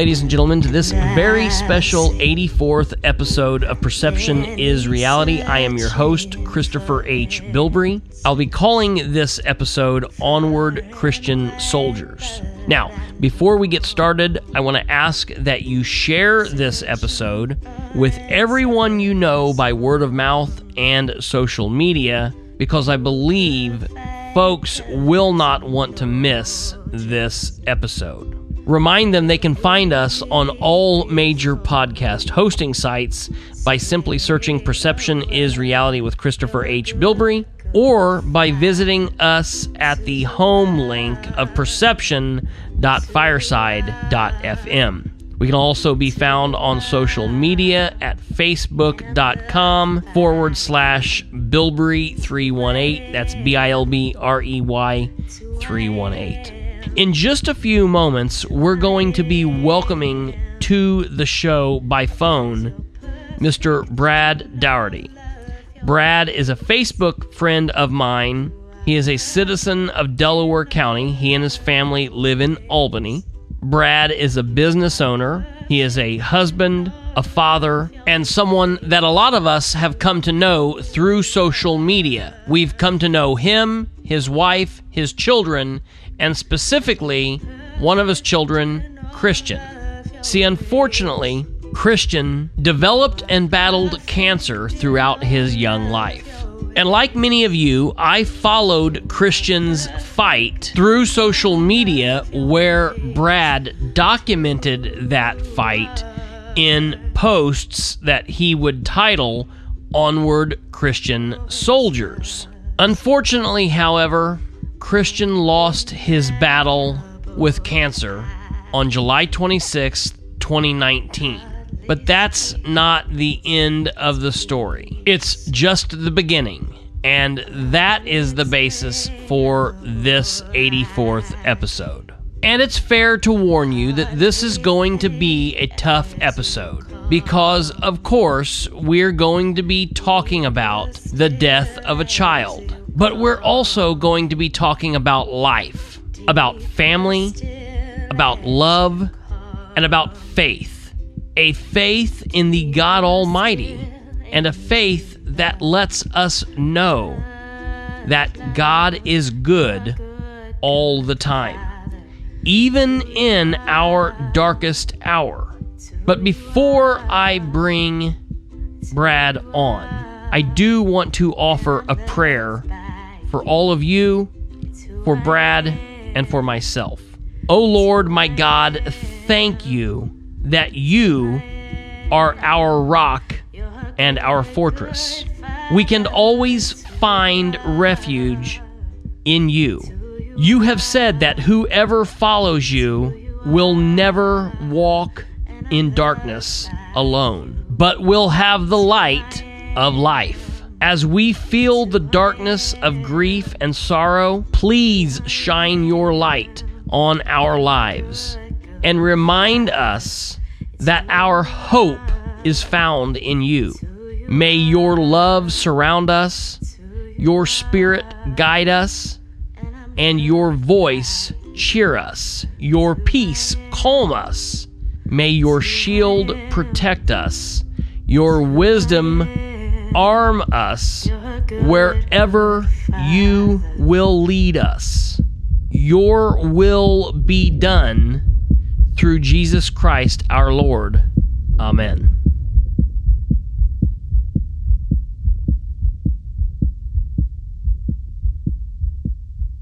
ladies and gentlemen, to this very special 84th episode of Perception is Reality. I am your host, Christopher H. Bilbrey. I'll be calling this episode Onward Christian Soldiers. Now, before we get started, I want to ask that you share this episode with everyone you know by word of mouth and social media because I believe folks will not want to miss this episode. Remind them they can find us on all major podcast hosting sites by simply searching Perception is Reality with Christopher H. Bilbrey or by visiting us at the home link of perception.fireside.fm. We can also be found on social media at facebook.com forward slash Bilbrey318. That's B I L B R E Y 318. In just a few moments, we're going to be welcoming to the show by phone Mr. Brad Dougherty. Brad is a Facebook friend of mine. He is a citizen of Delaware County. He and his family live in Albany. Brad is a business owner. He is a husband, a father, and someone that a lot of us have come to know through social media. We've come to know him, his wife, his children, and specifically one of his children, Christian. See, unfortunately, Christian developed and battled cancer throughout his young life. And like many of you, I followed Christian's fight through social media where Brad documented that fight in posts that he would title Onward Christian Soldiers. Unfortunately, however, Christian lost his battle with cancer on July 26, 2019. But that's not the end of the story. It's just the beginning. And that is the basis for this 84th episode. And it's fair to warn you that this is going to be a tough episode. Because, of course, we're going to be talking about the death of a child. But we're also going to be talking about life, about family, about love, and about faith a faith in the God Almighty, and a faith that lets us know that God is good all the time, even in our darkest hour. But before I bring Brad on, I do want to offer a prayer for all of you, for Brad, and for myself. Oh Lord, my God, thank you that you are our rock and our fortress. We can always find refuge in you. You have said that whoever follows you will never walk in darkness alone, but will have the light of life. As we feel the darkness of grief and sorrow, please shine your light on our lives and remind us that our hope is found in you. May your love surround us, your spirit guide us, and your voice cheer us, your peace calm us. May your shield protect us, your wisdom arm us wherever you will lead us. Your will be done through Jesus Christ our Lord. Amen.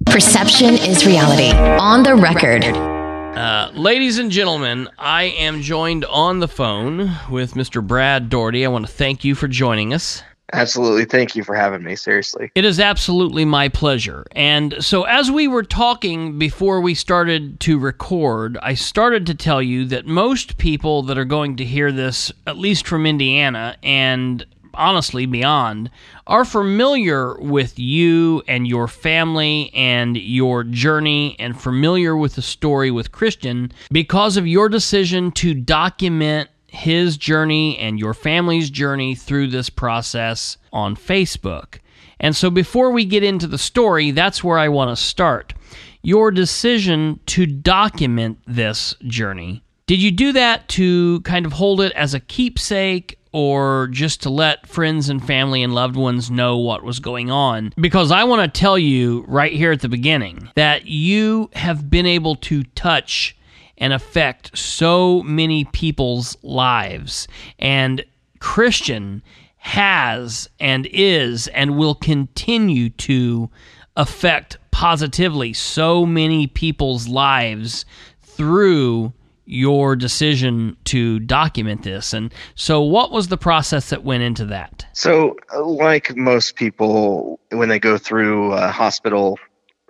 Perception is reality. On the record. Uh, ladies and gentlemen, I am joined on the phone with Mr. Brad Daugherty. I want to thank you for joining us. Absolutely. Thank you for having me. Seriously. It is absolutely my pleasure. And so, as we were talking before we started to record, I started to tell you that most people that are going to hear this, at least from Indiana and honestly beyond, are familiar with you and your family and your journey and familiar with the story with Christian because of your decision to document his journey and your family's journey through this process on Facebook. And so, before we get into the story, that's where I want to start. Your decision to document this journey. Did you do that to kind of hold it as a keepsake or just to let friends and family and loved ones know what was going on? Because I want to tell you right here at the beginning that you have been able to touch and affect so many people's lives. And Christian has and is and will continue to affect positively so many people's lives through your decision to document this. And so, what was the process that went into that? So, uh, like most people, when they go through a hospital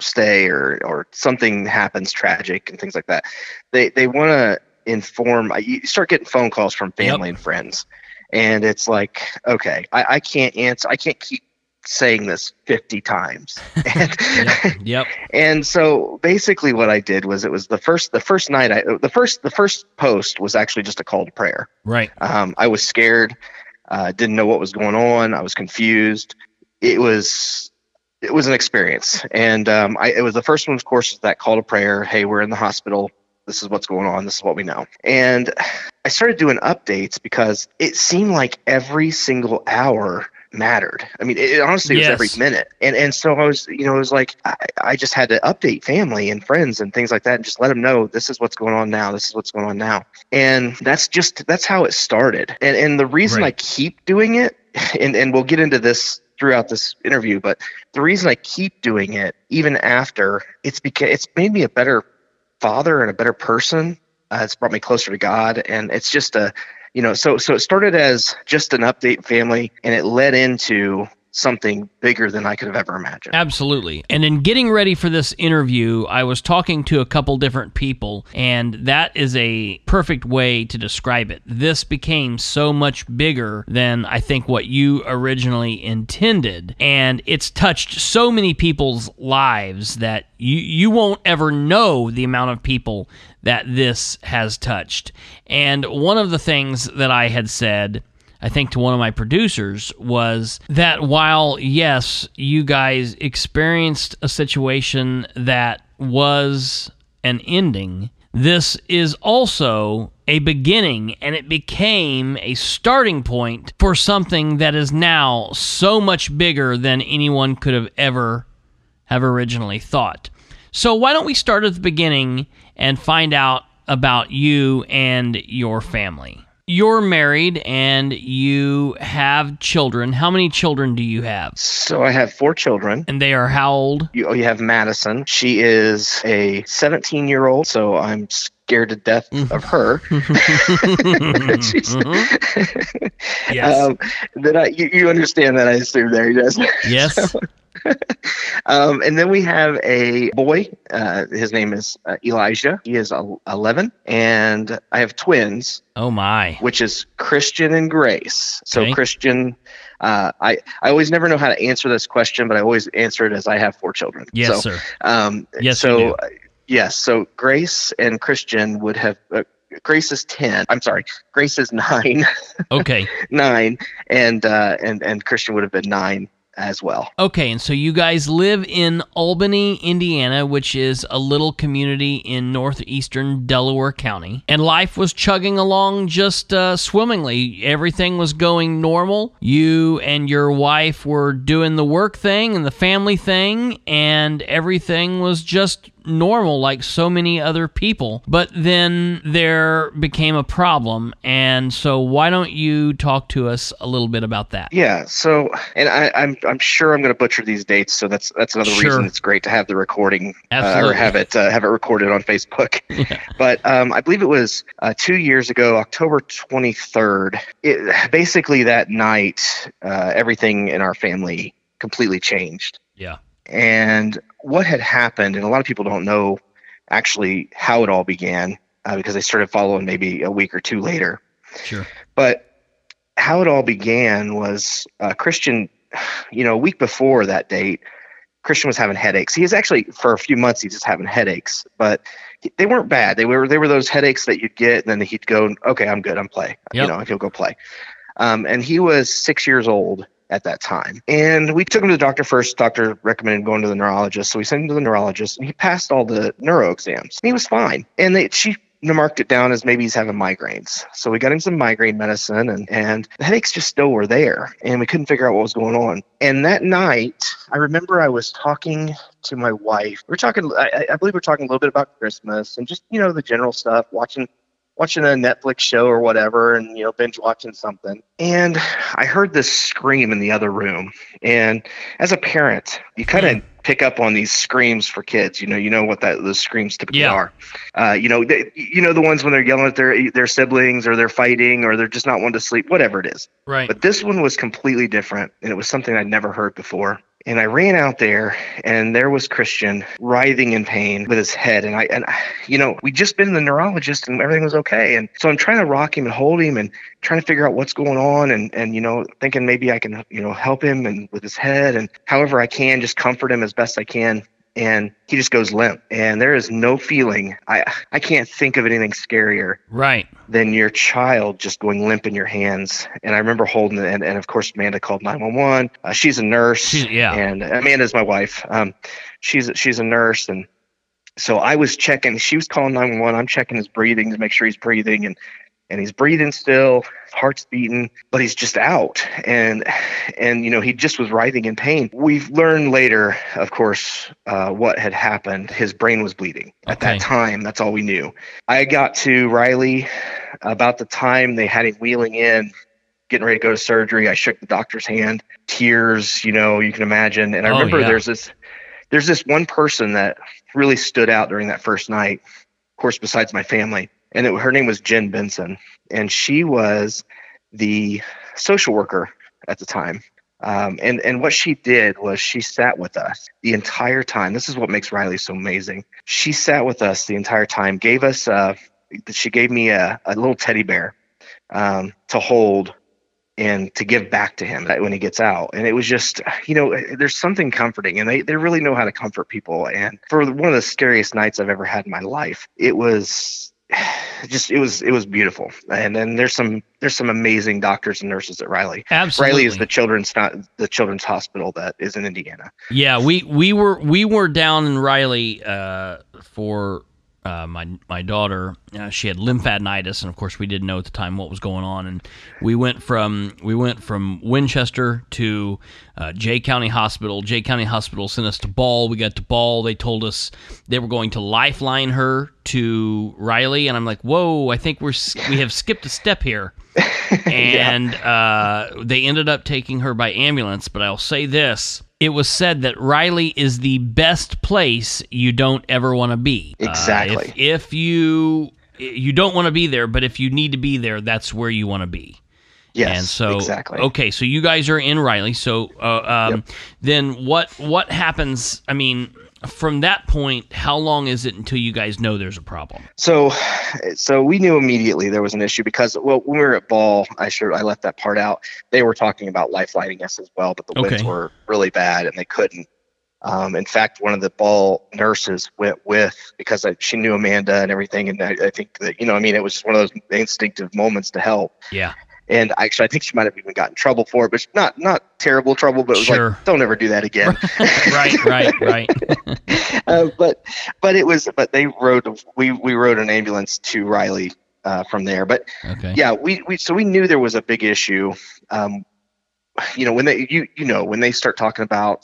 stay or or something happens tragic and things like that they they want to inform uh, you start getting phone calls from family yep. and friends and it's like okay I, I can't answer i can't keep saying this 50 times and, yep. yep. and so basically what i did was it was the first the first night i the first the first post was actually just a call to prayer right um, i was scared uh, didn't know what was going on i was confused it was it was an experience, and um, I, it was the first one, of course, that call to prayer. Hey, we're in the hospital. This is what's going on. This is what we know. And I started doing updates because it seemed like every single hour mattered. I mean, it, honestly yes. was every minute. And and so I was, you know, it was like I, I just had to update family and friends and things like that, and just let them know this is what's going on now. This is what's going on now. And that's just that's how it started. And and the reason right. I keep doing it, and and we'll get into this throughout this interview, but the reason I keep doing it even after it's because it's made me a better father and a better person. Uh, it's brought me closer to God, and it's just a you know so so it started as just an update family, and it led into something bigger than I could have ever imagined. Absolutely. And in getting ready for this interview, I was talking to a couple different people, and that is a perfect way to describe it. This became so much bigger than I think what you originally intended, and it's touched so many people's lives that you you won't ever know the amount of people that this has touched. And one of the things that I had said I think, to one of my producers was that while, yes, you guys experienced a situation that was an ending, this is also a beginning and it became a starting point for something that is now so much bigger than anyone could have ever have originally thought. So why don't we start at the beginning and find out about you and your family? You're married and you have children. How many children do you have? So I have four children. And they are how old? You, oh, you have Madison. She is a 17 year old, so I'm scared to death mm-hmm. of her. mm-hmm. yes. Um, that I, you, you, understand that I assume there, yes. Yes. So, um, and then we have a boy. Uh, his name is uh, Elijah. He is 11. And I have twins. Oh, my. Which is Christian and Grace. So, okay. Christian. Uh, I, I always never know how to answer this question, but I always answer it as I have four children. Yes, so, sir. Um, yes, so, uh, yes. So Grace and Christian would have uh, Grace is ten. I'm sorry, Grace is nine. Okay, nine, and uh, and and Christian would have been nine as well. Okay, and so you guys live in Albany, Indiana, which is a little community in northeastern Delaware County, and life was chugging along just uh, swimmingly. Everything was going normal. You and your wife were doing the work thing and the family thing, and everything was just normal like so many other people. But then there became a problem. And so, why don't you talk to us a little bit about that? Yeah. So, and I, I'm I'm sure I'm going to butcher these dates. So that's that's another Sure. reason it's great to have the recording uh, or have it uh, have it recorded on Facebook. Yeah. But um, I believe it was uh, two years ago, October 23rd. It, basically, that night, uh, everything in our family completely changed. Yeah. And what had happened, and a lot of people don't know actually how it all began uh, because they started following maybe a week or two later. Sure. But how it all began was uh, Christian, you know, a week before that date, Christian was having headaches. He was actually for a few months he's just having headaches, but they weren't bad. They were they were those headaches that you'd get, and then he'd go, "Okay, I'm good. I'm play." Yep. You know, he'll go play. Um, and he was six years old at that time, and we took him to the doctor first. Doctor recommended going to the neurologist, so we sent him to the neurologist, and he passed all the neuro exams. He was fine, and they she marked it down as maybe he's having migraines. So we got him some migraine medicine and, and the headaches just still were there and we couldn't figure out what was going on. And that night, I remember I was talking to my wife. We are talking, I, I believe we are talking a little bit about Christmas and just, you know, the general stuff, watching watching a Netflix show or whatever and you know binge watching something and I heard this scream in the other room and as a parent you kind of pick up on these screams for kids you know you know what that those screams typically Yeah. are uh, you know they, you know the ones when they're yelling at their their siblings or they're fighting or they're just not wanting to sleep whatever it is Right. but this one was completely different, and it was something I'd never heard before. And I ran out there, and there was Christian writhing in pain with his head. And I, and you know, we just been to the neurologist, and everything was okay. And so I'm trying to rock him and hold him, and trying to figure out what's going on, and and you know, thinking maybe I can, you know, help him and with his head, and however I can, just comfort him as best I can. And he just goes limp, and there is no feeling. I I can't think of anything scarier right. than your child just going limp in your hands. And I remember holding it, and, and of course, Amanda called 911. Uh, she's a nurse, She- yeah. and Amanda's my wife. Um, she's she's a nurse, and so I was checking. She was calling 911. I'm checking his breathing to make sure he's breathing, and and he's breathing still, heart's beating, but he's just out, and and you know he just was writhing in pain. We've learned later, of course, uh, what had happened. His brain was bleeding at that time. That's all we knew. I got to Riley about the time they had him wheeling in, getting ready to go to surgery. I shook the doctor's hand, tears, you know, you can imagine. And I Oh, remember yeah. there's this there's this one person that really stood out during that first night, of course, besides my family. And it, her name was Jen Benson. And she was the social worker at the time. Um, and, and what she did was she sat with us the entire time. This is what makes Riley so amazing. She sat with us the entire time, gave us, uh, she gave me a, a little teddy bear um, to hold and to give back to him when he gets out. And it was just, you know, there's something comforting and they, they really know how to comfort people. And for one of the scariest nights I've ever had in my life, it was just, it was, it was beautiful. And then there's some, there's some amazing doctors and nurses at Riley. Absolutely. Riley is the children's not the children's hospital that is in Indiana. Yeah, we we were we were down in Riley uh, for uh, my my daughter. Uh, she had lymphadenitis, and of course, we didn't know at the time what was going on. And we went from we went from Winchester to uh, Jay County Hospital. Jay County Hospital sent us to Ball. We got to Ball. They told us they were going to lifeline her to Riley, and I'm like, "Whoa! I think we're we have skipped a step here." and uh, they ended up taking her by ambulance. But I'll say this: it was said that Riley is the best place you don't ever want to be. Uh, Exactly. if, if you you don't want to be there, but if you need to be there, that's where you want to be. Yes, and so exactly. okay, so you guys are in Riley. So uh, um, then what what happens? I mean, from that point, how long is it until you guys know there's a problem? So, so we knew immediately there was an issue because well, when we were at Ball, I sure I left that part out. They were talking about life lighting us as well, but the winds were really bad and they couldn't. Um, in fact, one of the Ball nurses went with because I, she knew Amanda and everything, and I, I think that you know, I mean, it was just one of those instinctive moments to help. Yeah, And actually, I think she might have even gotten trouble for it, but not not terrible trouble. But it was Sure. like, don't ever do that again. right, right, right. uh, but but it was but they rode we we rode an ambulance to Riley uh, from there. But Okay. yeah, we, we so we knew there was a big issue. Um, you know when they you you know when they start talking about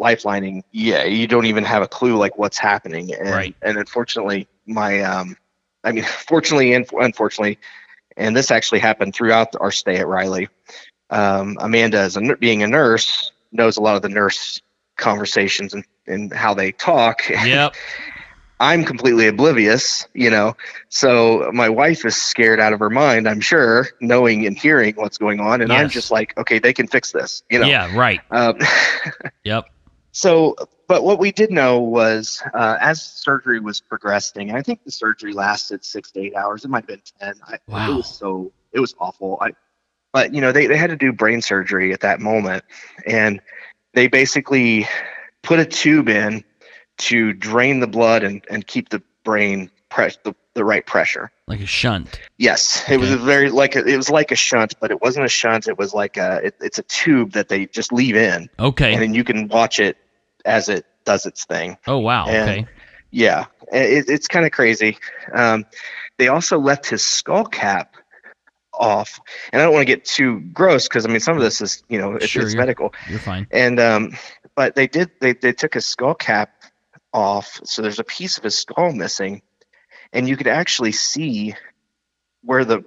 lifelining, yeah, you don't even have a clue like what's happening. And, Right. And unfortunately, my um, I mean, fortunately and unfortunately, and this actually happened throughout our stay at Riley. Um, Amanda, as a, being a nurse, knows a lot of the nurse conversations and, and how they talk. Yep. I'm completely oblivious, you know. So my wife is scared out of her mind, I'm sure, knowing and hearing what's going on, and I'm just like, okay, they can fix this, you know. Yeah. Right. Um, Yep. So, but what we did know was, uh, as surgery was progressing, I think the surgery lasted six to eight hours. It might have been ten. I, Wow. It was so, it was awful. I, but you know, they they had to do brain surgery at that moment, and they basically put a tube in to drain the blood and and keep the brain press the, the right pressure. Like a shunt. Yes, it was a very like a, it was like a shunt, but it wasn't a shunt. It was like a it, it's a tube that they just leave in, Okay, and then you can watch it as it does its thing. Oh wow. and- Okay. Yeah, it, it's kind of crazy. Um, they also left his skull cap off, and I don't want to get too gross because I mean some of this is you know it's, Sure, it's you're- medical, You're fine. and um, but they did they they took his skull cap off, so there's a piece of his skull missing, and you could actually see where the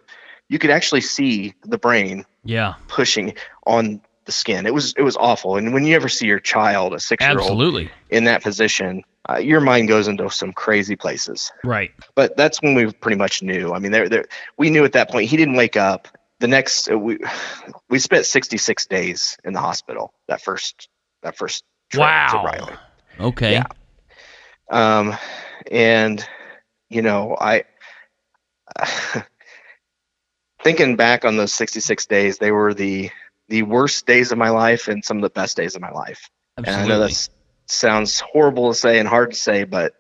you could actually see the brain Yeah. pushing on the skin. It was it was awful. And when you ever see your child, a six year old, Absolutely. in that position, uh, your mind goes into some crazy places. Right. But that's when we pretty much knew. I mean, there, there, we knew at that point he didn't wake up. The next, uh, we we spent 66 days in the hospital. That first that first trip to Wow. Riley. Okay. Yeah. Um, and you know, I thinking back on those 66 days, they were the the worst days of my life and some of the best days of my life. And I know Absolutely. that sounds horrible to say and hard to say, but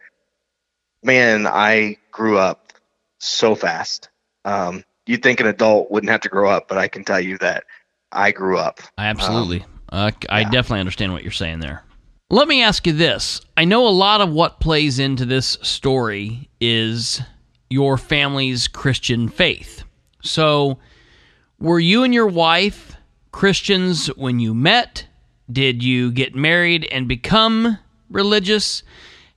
man, I grew up so fast. Um, you'd think an adult wouldn't have to grow up, but I can tell you that I grew up. Absolutely. uh, I yeah. definitely understand what you're saying there. Let me ask you this. I know a lot of what plays into this story is your family's Christian faith. So, were you and your wife Christians when you met? Did you get married and become religious?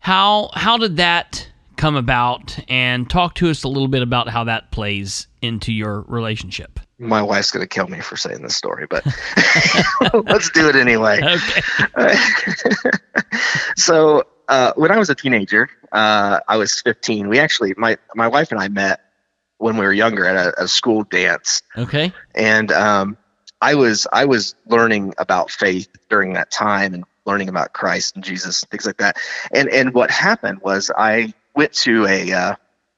How how did that come about? And talk to us a little bit about how that plays into your relationship. My wife's going to kill me for saying this story, but let's do it anyway. Okay. so uh, when I was a teenager, uh, I was 15. We actually, my my wife and I met when we were younger at a, a school dance, Okay. and um, I was I was learning about faith during that time and learning about Christ and Jesus, and things like that. And and what happened was I went to a uh,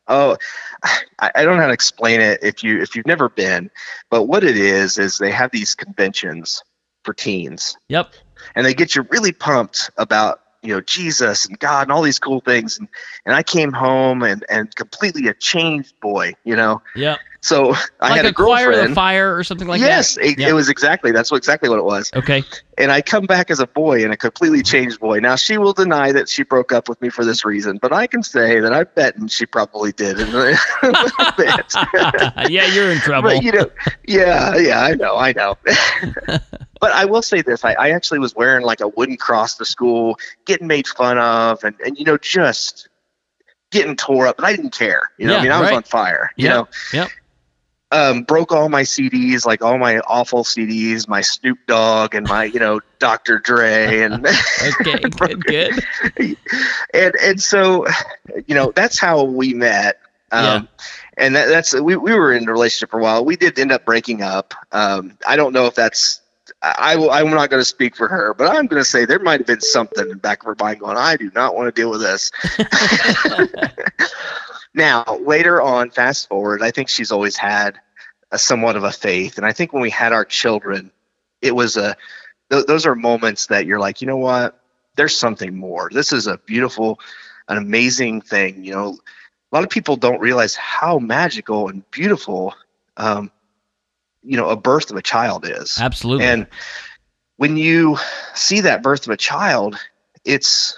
oh I, I don't know how to explain it if you if you've never been, but what it is is they have these conventions for teens Yep. and they get you really pumped about you know Jesus and God and all these cool things and and I came home and and completely a changed boy you know Yep. So I like had a, a choir girlfriend of the fire or something like yes that. it, Yep. it was exactly that's what exactly what it was Okay. and I come back as a boy and a completely changed boy now she will deny that she broke up with me for this reason but I can say that I bet and she probably did in a bit yeah, you're in trouble. but you know, yeah, yeah, I know, I know. but I will say this: I, I actually was wearing like a wooden cross to school, getting made fun of, and and you know, just getting tore up, and I didn't care. You know, Yeah, I mean, I was right. on fire. You Yep, know, yep. Um, broke all my CDs, like all my awful CDs, my Snoop Dogg and my you know Dr. Dre, and Okay, good, good. and and so you know that's how we met um and that, that's we, we were in a relationship for a while we did end up breaking up um i don't know if that's I, i'm not going to speak for her but i'm going to say there might have been something in the back of her mind going i do not want to deal with this now later on fast forward i think she's always had a somewhat of a faith. And i think when we had our children it was a th- those are moments that you're like you know what? There's something more. This is a beautiful an amazing thing you know? A lot of people don't realize how magical and beautiful um, you know a birth of a child is. Absolutely. and when you see that birth of a child it's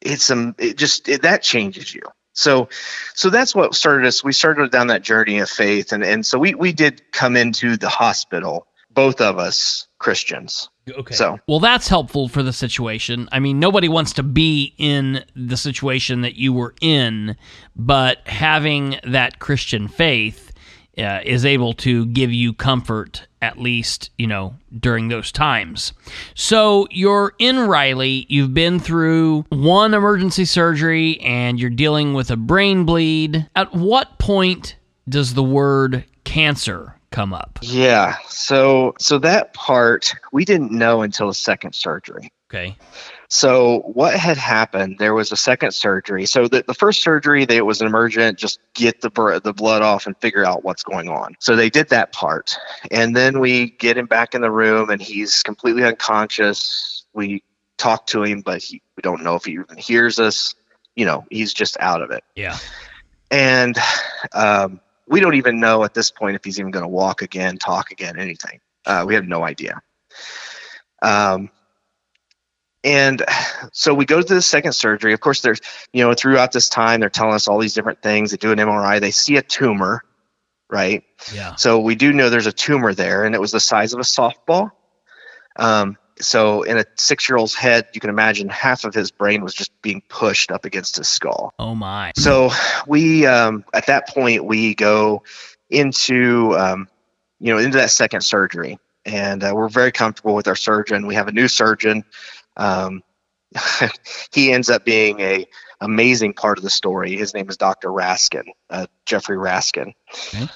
it's um it just it, that changes you so so that's what started us we started down that journey of faith and and so we we did come into the hospital both of us Christians. Okay. So Well, that's helpful for the situation. I mean, nobody wants to be in the situation that you were in, but having that Christian faith uh, is able to give you comfort, at least, you know, during those times. So you're in Riley, you've been through one emergency surgery, and you're dealing with a brain bleed. At what point does the word cancer come up? yeah, so so that part we didn't know until the second surgery. Okay. So what had happened? There was a second surgery. So the, the first surgery, they, it was an emergent, just get the the blood off and figure out what's going on. So they did that part, and then we get him back in the room, and he's completely unconscious. We talk to him, but he, we don't know if he even hears us. You know, he's just out of it, Yeah. and um, we don't even know at this point if he's even going to walk again, talk again, anything. Uh, we have no idea. Um, and so we go to the second surgery. Of course, there's, you know, throughout this time, they're telling us all these different things. They do an MRI, they see a tumor, right? Yeah. So we do know there's a tumor there, and it was the size of a softball. Um, so in a six year old's head, you can imagine half of his brain was just being pushed up against his skull. Oh, my. So we, um, at that point, we go into, um, you know, into that second surgery, and uh, we're very comfortable with our surgeon. We have a new surgeon. Um, he ends up being a amazing part of the story. His name is Dr. Raskin, uh, Jeffrey Raskin. Okay.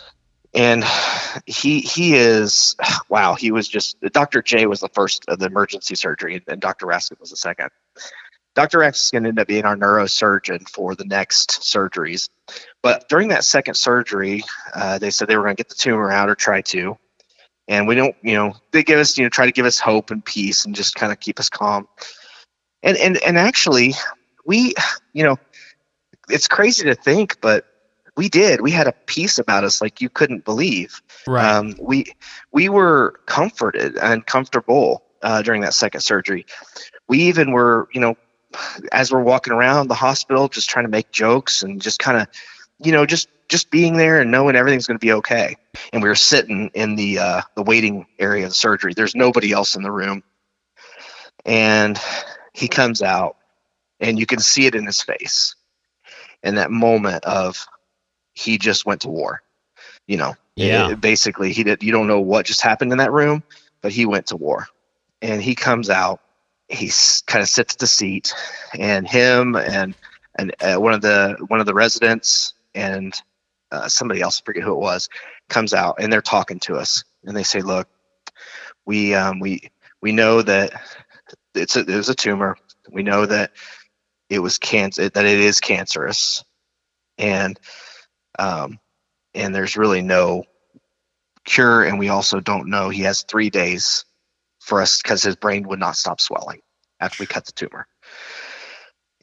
And he he is wow. He was just Dr. J was the first of the emergency surgery, and, and Dr. Raskin was the second. Dr. Raskin ended up being our neurosurgeon for the next surgeries. But during that second surgery, uh, they said they were going to get the tumor out or try to. And we don't, you know, they give us, you know, try to give us hope and peace and just kind of keep us calm. And and and actually, we, you know, it's crazy to think, but we did. We had a peace about us like you couldn't believe. Right. Um, we we were comforted and comfortable uh, during that second surgery. We even were, you know, as we're walking around the hospital, just trying to make jokes and just kind of, you know, just just being there and knowing everything's going to be okay. And we were sitting in the uh, the waiting area of surgery. There's nobody else in the room, and he comes out, and you can see it in his face, in that moment of he just went to war. You know, Yeah. It- basically, he did. You don't know what just happened in that room, but he went to war, and he comes out. He kind of sits at the seat, and him and and uh, one of the one of the residents and uh, somebody else, I forget who it was, comes out, and they're talking to us, and they say, "Look, we um, we we know that it's a, there's a tumor. We know that it was cancer, that it is cancerous, and um, and there's really no cure, and we also don't know. He has three days for us because his brain would not stop swelling after we cut the tumor.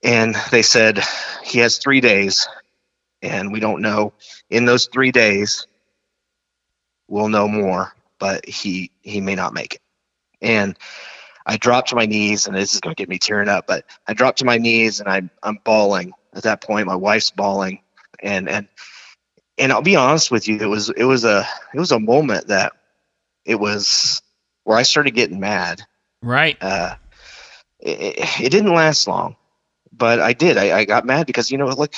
And they said he has three days, and we don't know. In those three days, we'll know more, but he he may not make it. And I dropped to my knees, and this is going to get me tearing up, but I dropped to my knees and I'm I'm bawling at that point. My wife's bawling, and and and I'll be honest with you, it was it was a it was a moment that it was where I started getting mad. right. Uh, it, it, it didn't last long, but I did. I, I got mad because you know, like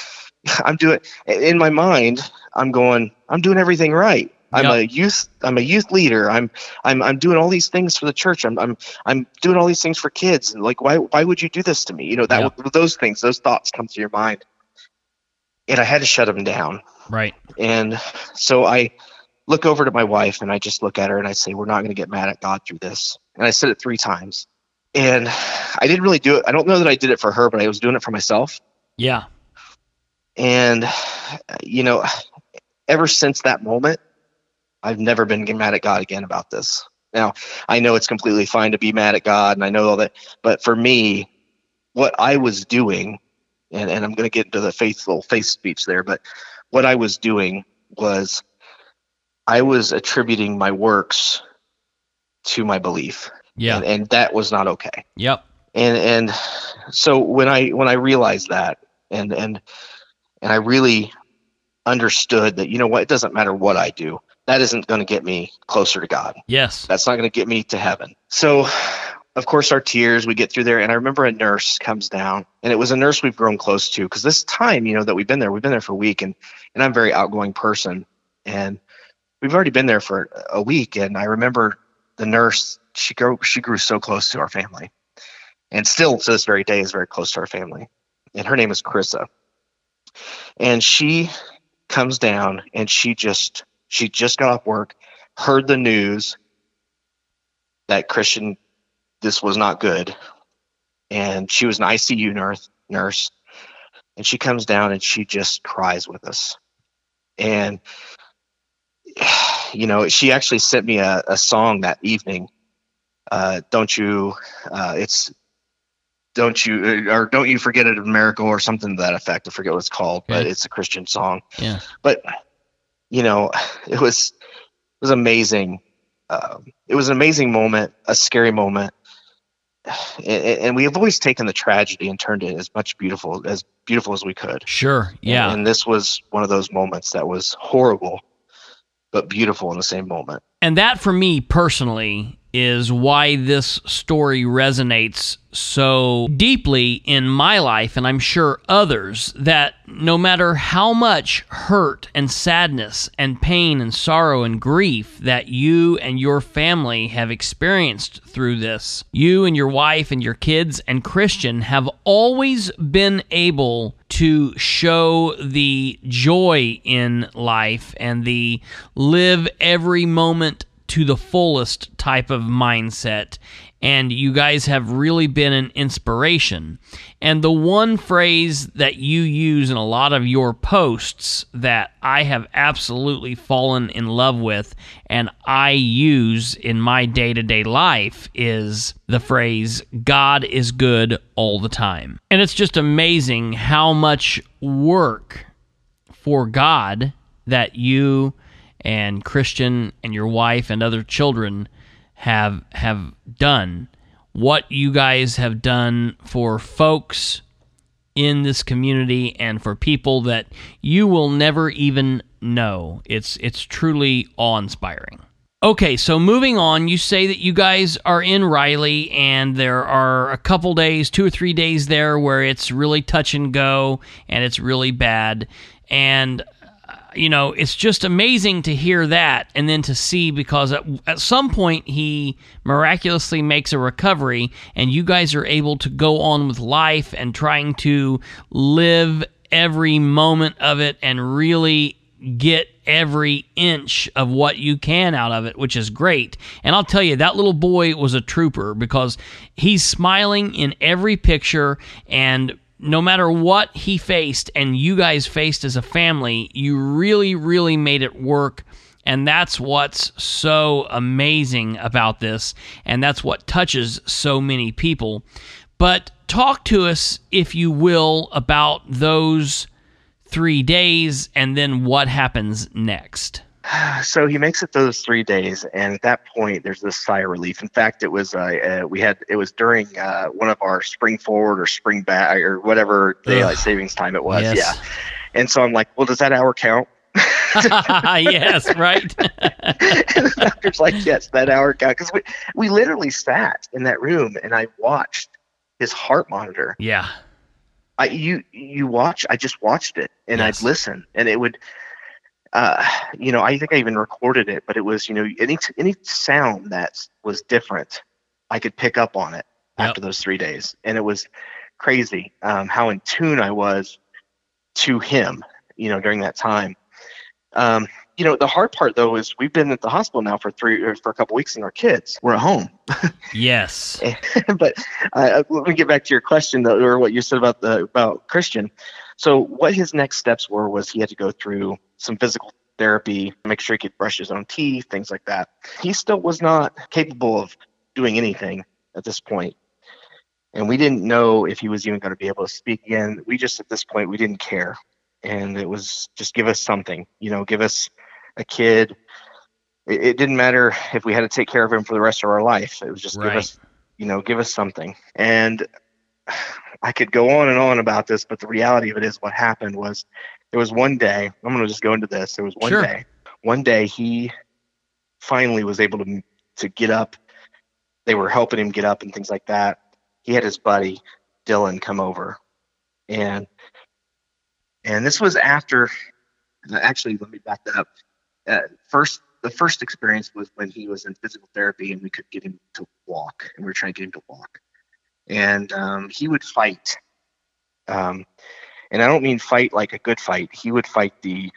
I'm doing in my mind, I'm going, I'm doing everything right. I'm Yep. a youth. I'm a youth leader. I'm I'm I'm doing all these things for the church. I'm I'm I'm doing all these things for kids. And like, why why would you do this to me? You know that Yep. those things, those thoughts come to your mind, and I had to shut them down. Right. And so I look over to my wife and I just look at her and I say, We're not going to get mad at God through this. And I said it three times. And I didn't really do it. I don't know that I did it for her, but I was doing it for myself. Yeah. And, you know, ever since that moment, I've never been mad at God again about this. Now, I know it's completely fine to be mad at God and I know all that. But for me, what I was doing, and, and I'm going to get into the faithful faith speech there, but what I was doing was I was attributing my works to my belief. Yeah. And, and that was not okay Yep. and and so when i when i realized that and and and i really understood that you know what it doesn't matter what i do that isn't going to get me closer to God. Yes. That's not going to get me to heaven. So, of course, our tears, we get through there. And I remember a nurse comes down, and it was a nurse we've grown close to because this time, you know, that we've been there, we've been there for a week, and, and I'm a very outgoing person. And we've already been there for a week. And I remember the nurse, she grew, she grew so close to our family and still to this very day is very close to our family. And her name is Carissa. And she comes down and she just she just got off work, heard the news that Christian this was not good. And she was an ICU nurse nurse. And she comes down and she just cries with us. And you know, she actually sent me a, a song that evening. Uh, don't you uh, it's don't you or don't you forget it America or something to that effect. I forget what it's called, but it's a Christian song. Yeah. But you know, it was it was amazing. Um, it was an amazing moment, a scary moment, and, and, we have always taken the tragedy and turned it as much beautiful as beautiful as we could. Sure. Yeah. And, and this was one of those moments that was horrible, but beautiful in the same moment. And that, for me personally, is why this story resonates so deeply in my life, and I'm sure others, that no matter how much hurt and sadness and pain and sorrow and grief that you and your family have experienced through this, you and your wife and your kids and Christian have always been able to show the joy in life and the live every moment to the fullest type of mindset. And you guys have really been an inspiration. And the one phrase that you use in a lot of your posts that I have absolutely fallen in love with and I use in my day to day life is the phrase, God is good all the time. And it's just amazing how much work for God that you and Christian and your wife and other children have have done. What you guys have done for folks in this community and for people that you will never even know. It's it's truly awe-inspiring. Okay, so moving on, you say that you guys are in Riley and there are a couple days, two or three days there where it's really touch and go and it's really bad. And you know, it's just amazing to hear that and then to see because at, at some point he miraculously makes a recovery and you guys are able to go on with life and trying to live every moment of it and really get every inch of what you can out of it, which is great. And I'll tell you, that little boy was a trooper because he's smiling in every picture and no matter what he faced and you guys faced as a family, you really, really made it work. And that's what's so amazing about this. And that's what touches so many people. But talk to us, if you will, about those three days and then what happens next. so he makes it those three days, and at that point, there's this sigh of relief. In fact, it was uh, uh, we had it was during uh, one of our spring forward or spring back or whatever daylight savings time it was. Yes. Yeah, and so I'm like, well, does that hour count? yes, right. and the doctor's like, yes, that hour count because we we literally sat in that room and I watched his heart monitor. Yeah. I you you watch I just watched it and yes. I'd listen and it would uh, you know, I think I even recorded it, but it was, you know, any any sound that was different, I could pick up on it yep. after those three days, and it was crazy um, how in tune I was to him, you know, during that time. Um, you know, the hard part though is we've been at the hospital now for three or for a couple weeks, and our kids we're at home. yes. but uh, let me get back to your question though, or what you said about the about Christian. So what his next steps were was he had to go through some physical therapy, make sure he could brush his own teeth, things like that. He still was not capable of doing anything at this point. And we didn't know if he was even going to be able to speak again. We just, at this point, we didn't care. And it was just give us something, you know, give us a kid. It, it didn't matter if we had to take care of him for the rest of our life. It was just right. give us, you know, give us something. And I could go on and on about this, but the reality of it is what happened was there was one day, I'm going to just go into this. There was one sure. day, one day he finally was able to to get up. They were helping him get up and things like that. He had his buddy Dylan come over, and and this was after. Actually, let me back that up. Uh, first, the first experience was when he was in physical therapy and we could get him to walk, and we were trying to get him to walk, and um, he would fight. Um, and I don't mean fight like a good fight. He would fight the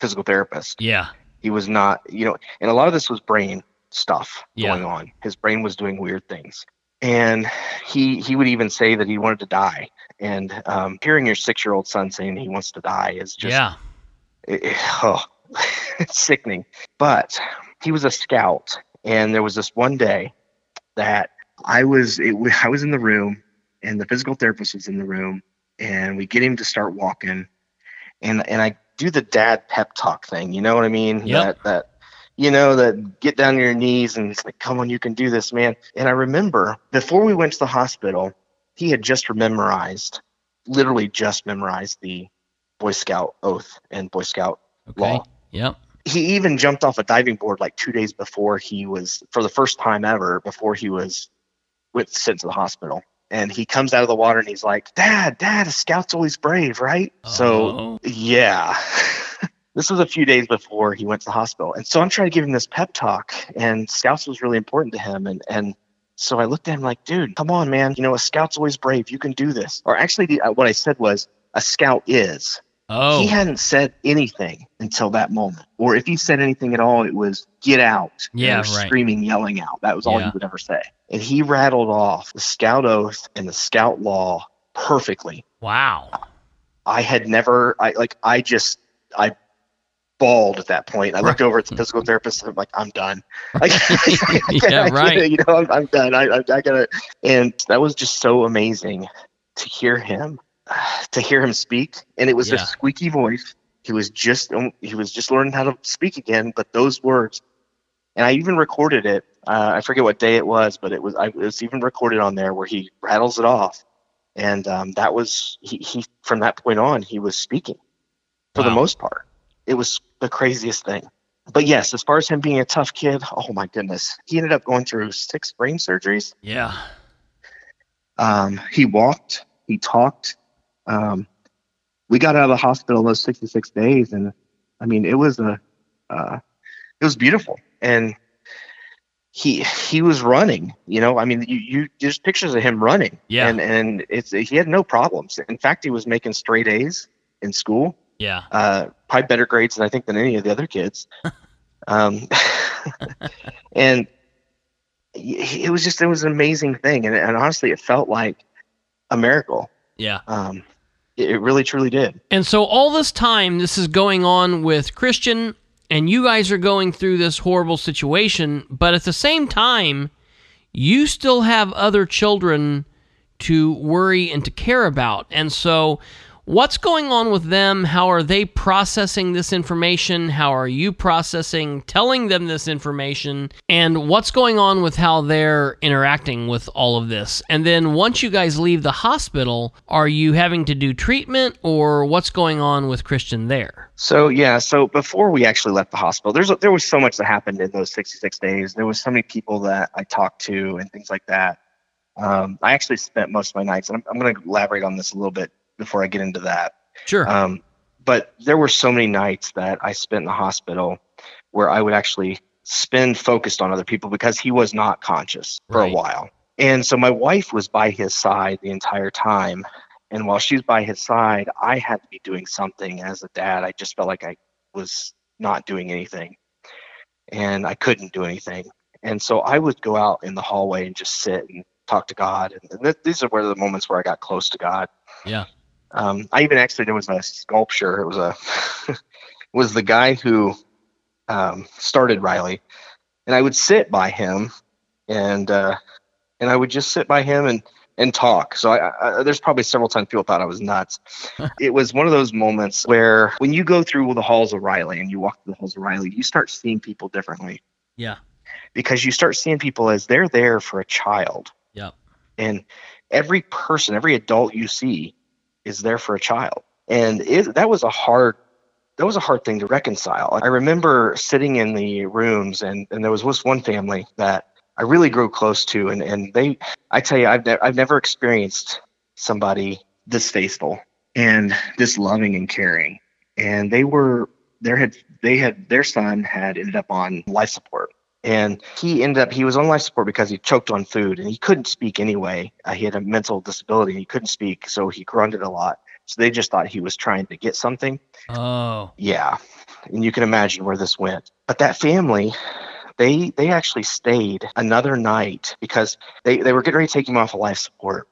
physical therapist. Yeah. He was not, you know, and a lot of this was brain stuff Yeah. going on. His brain was doing weird things. And he he would even say that he wanted to die. And um, hearing your six year old son saying he wants to die is just yeah. it, it- oh, it's sickening. But he was a scout, and there was this one day that I was it, I was in the room, and the physical therapist was in the room, and we get him to start walking, and and I do the dad pep talk thing. You know what I mean? Yep. That that you know that get down on your knees and it's like, come on, you can do this, man. And I remember before we went to the hospital, he had just memorized, literally just memorized the Boy Scout oath and Boy Scout Okay. law. Yep. He even jumped off a diving board like two days before he was, for the first time ever, before he was went sent to the hospital. And he comes out of the water and he's like, Dad, Dad, a scout's always brave, right? So Oh. yeah. this was a few days before he went to the hospital. And so I'm trying to give him this pep talk, and scouts was really important to him. And, and so I looked at him like, dude, come on, man. You know, a scout's always brave. You can do this. Or actually, uh, what I said was, a scout is. Oh. He hadn't said anything until that moment. Or if he said anything at all, it was get out. Yeah, right. screaming, yelling out. That was all Yeah. he would ever say. And he rattled off the scout oath and the scout law perfectly. wow. I had never, I like, I just, I bawled at that point. I looked over at the physical therapist and I'm like, I'm done. Like, Yeah, I right. You know, I'm, I'm done. I, I, I gotta, and that was just so amazing to hear him, to hear him speak. And it was Yeah. a squeaky voice. He was just, um, he was just learning how to speak again. But those words, and I even recorded it. Uh, I forget what day it was, but it was, I, it was even recorded on there where he rattles it off. And um, that was he, he. From that point on, he was speaking for the most part. It was the craziest thing. But yes, as far as him being a tough kid, oh my goodness, he ended up going through six brain surgeries. Yeah. Um, he walked, he talked. Um, we got out of the hospital those 66 days, and I mean, it was a, uh, it was beautiful, and he he was running. You know, I mean, you you there's pictures of him running, Yeah. and and it's he had no problems. In fact, he was making straight A's in school Yeah. uh, probably better grades than I think than any of the other kids. um, and it was just it was an amazing thing, and, and honestly, it felt like a miracle. Yeah. Um, it, really truly did. And so all this time, this is going on with Christian, and you guys are going through this horrible situation, but at the same time, you still have other children to worry and to care about. And so, what's going on with them? How are they processing this information? How are you processing telling them this information? And what's going on with how they're interacting with all of this? And then, once you guys leave the hospital, are you having to do treatment or what's going on with Christian there? So yeah, so before we actually left the hospital, there's there was so much that happened in those 66 days. There was so many people that I talked to and things like that. Um, I actually spent most of my nights, and I'm, I'm going to elaborate on this a little bit before I get into that. Sure. Um, but there were so many nights that I spent in the hospital where I would actually spend focused on other people because he was not conscious for Right. a while. And so my wife was by his side the entire time. And while she was by his side, I had to be doing something as a dad. I just felt like I was not doing anything and I couldn't do anything. And so I would go out in the hallway and just sit and talk to God. And th- these are where the moments where I got close to God. yeah. Um, I even actually there was a sculpture. It was a was the guy who um, started Riley, and I would sit by him, and uh, and I would just sit by him and and talk. So I, I, there's probably several times people thought I was nuts. it was one of those moments where when you go through the halls of Riley and you walk through the halls of Riley, you start seeing people differently Yeah. because you start seeing people as they're there for a child Yep. and every person every adult you see is there for a child and it, that was a hard that was a hard thing to reconcile. I remember sitting in the rooms, and, and there was this one family that I really grew close to, and, and they, I tell you, I've, I've never experienced somebody this faithful and this loving and caring. And they were, there had, they had, their son had ended up on life support. And he ended up, he was on life support because he choked on food and he couldn't speak anyway. Uh, he had a mental disability. He couldn't speak, so he grunted a lot. So they just thought he was trying to get something. Oh. Yeah. And you can imagine where this went. But that family, they they actually stayed another night because they, they were getting ready to take him off of life support.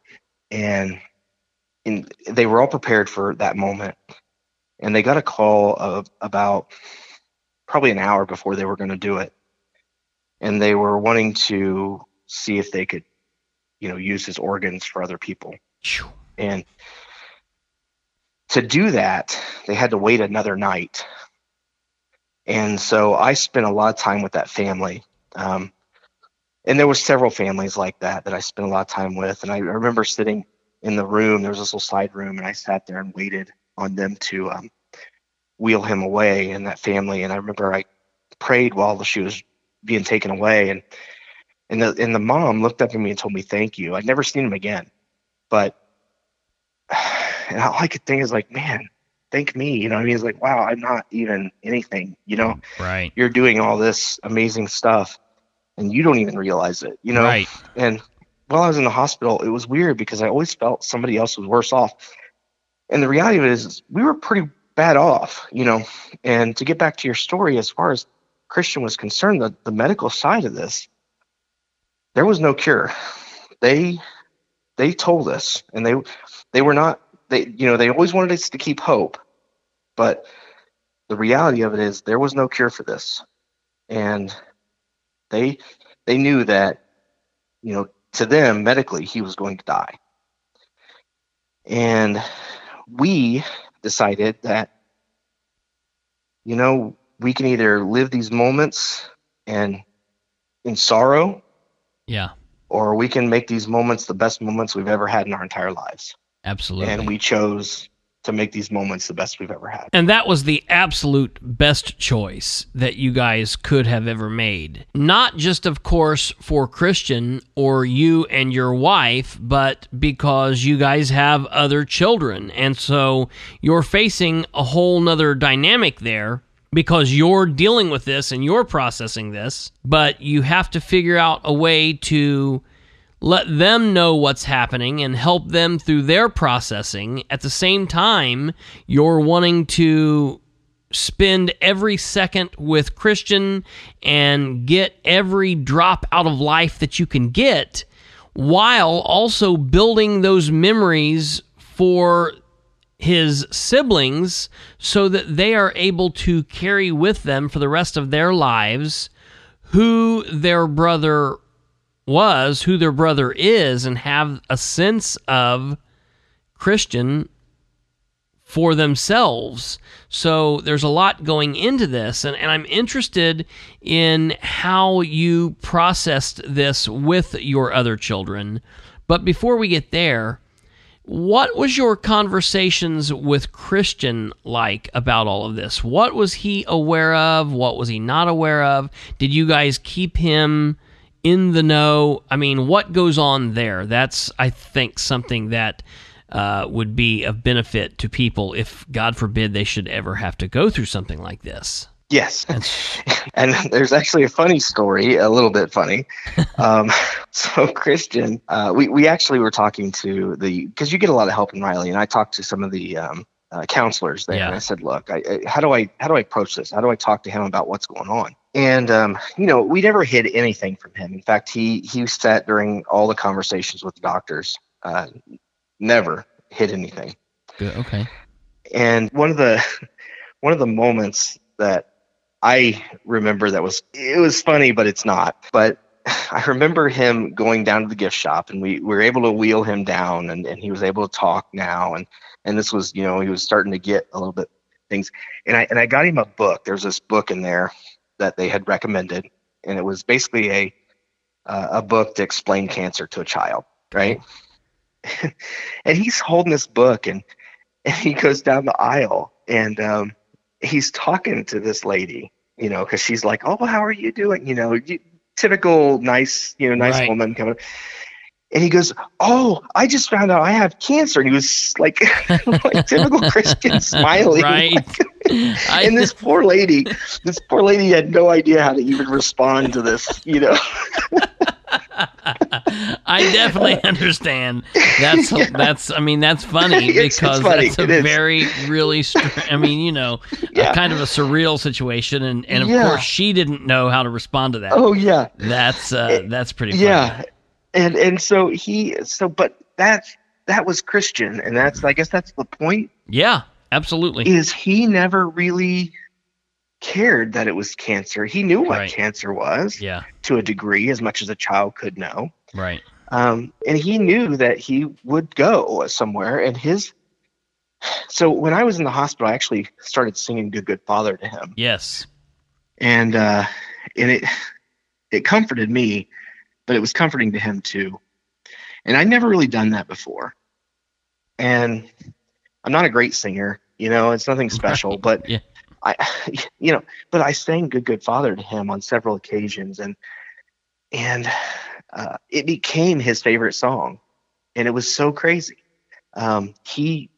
And and they were all prepared for that moment. And they got a call of about probably an hour before they were going to do it. And they were wanting to see if they could, you know, use his organs for other people. And to do that, they had to wait another night. And so I spent a lot of time with that family. Um, and there was several families like that that I spent a lot of time with. And I remember sitting in the room, there was this little side room, and I sat there and waited on them to um, wheel him away and that family. And I remember I prayed while she was being taken away. And and the and the mom looked up at me and told me thank you. I'd never seen him again. But and all I could think is like, man, thank me. You know, what I mean, it's like, wow, I'm not even anything. You know, Right. you're doing all this amazing stuff, and you don't even realize it. You know, Right. and while I was in the hospital, it was weird because I always felt somebody else was worse off. And the reality of it is, we were pretty bad off, you know. And to get back to your story, as far as Christian was concerned, the, the medical side of this, there was no cure. They they told us, and they they were not they you know they always wanted us to keep hope, but the reality of it is there was no cure for this, and they they knew that you know to them medically he was going to die, and we decided that you know we can either live these moments and in sorrow Yeah. or we can make these moments the best moments we've ever had in our entire lives. Absolutely. And we chose to make these moments the best we've ever had. And that was the absolute best choice that you guys could have ever made. Not just, of course, for Christian or you and your wife, but because you guys have other children. And so you're facing a whole nother dynamic there because you're dealing with this and you're processing this, but you have to figure out a way to let them know what's happening and help them through their processing. At the same time, you're wanting to spend every second with Christian and get every drop out of life that you can get while also building those memories for his siblings so that they are able to carry with them for the rest of their lives who their brother was, who their brother is, and have a sense of Christian for themselves. So there's a lot going into this, and, and I'm interested in how you processed this with your other children. But before we get there, what was your conversations with Christian like about all of this? What was he aware of? What was he not aware of? Did you guys keep him in the know? I mean, what goes on there? That's, I think, something that uh, would be of benefit to people if, God forbid, they should ever have to go through something like this. Yes. and there's actually a funny story, a little bit funny. Um, so Christian, uh, we, we actually were talking to the, because you get a lot of help in Riley, and I talked to some of the um, uh, counselors there, Yeah. and I said, look, I, I, how do I how do I approach this? How do I talk to him about what's going on? And um, you know, we never hid anything from him. In fact, he he sat during all the conversations with the doctors, uh, never hid anything. Good. Okay. And one of the one of the moments that I remember that was it was funny, but it's not. But I remember him going down to the gift shop and we, we were able to wheel him down and, and he was able to talk now and and this was, you know, he was starting to get a little bit things. And I and I got him a book. There's this book in there that they had recommended and it was basically a uh, a book to explain cancer to a child, right? and he's holding this book and and he goes down the aisle and um he's talking to this lady, you know, because she's like, "Oh, how are you doing?" You know, you, typical nice, you know, nice Right. woman coming. And he goes, "Oh, I just found out I have cancer." And he was like, like typical Christian, smiling. Right. I, and this poor lady, this poor lady had no idea how to even respond to this. You know, I definitely understand. That's that's. I mean, that's funny It's- it's because funny. that's a It is. very really. Str- I mean, you know, Yeah. kind of a surreal situation, and and of Yeah. course she didn't know how to respond to that. oh yeah, That's uh, that's pretty. Funny. yeah, and and so he, so but that's that was Christian, and that's I guess that's the point Yeah. Absolutely. is he never really cared that it was cancer. He knew what Right. cancer was Yeah. to a degree, as much as a child could know. Right. Um, and he knew that he would go somewhere. And his, so when I was in the hospital, I actually started singing "Good Good Father" to him, Yes. and uh, and it it comforted me, but it was comforting to him too. And I'd never really done that before. And I'm not a great singer, you know, it's nothing special, but Yeah. I, you know, but I sang "Good Good Father" to him on several occasions, and and uh, it became his favorite song, and it was so crazy. Um, he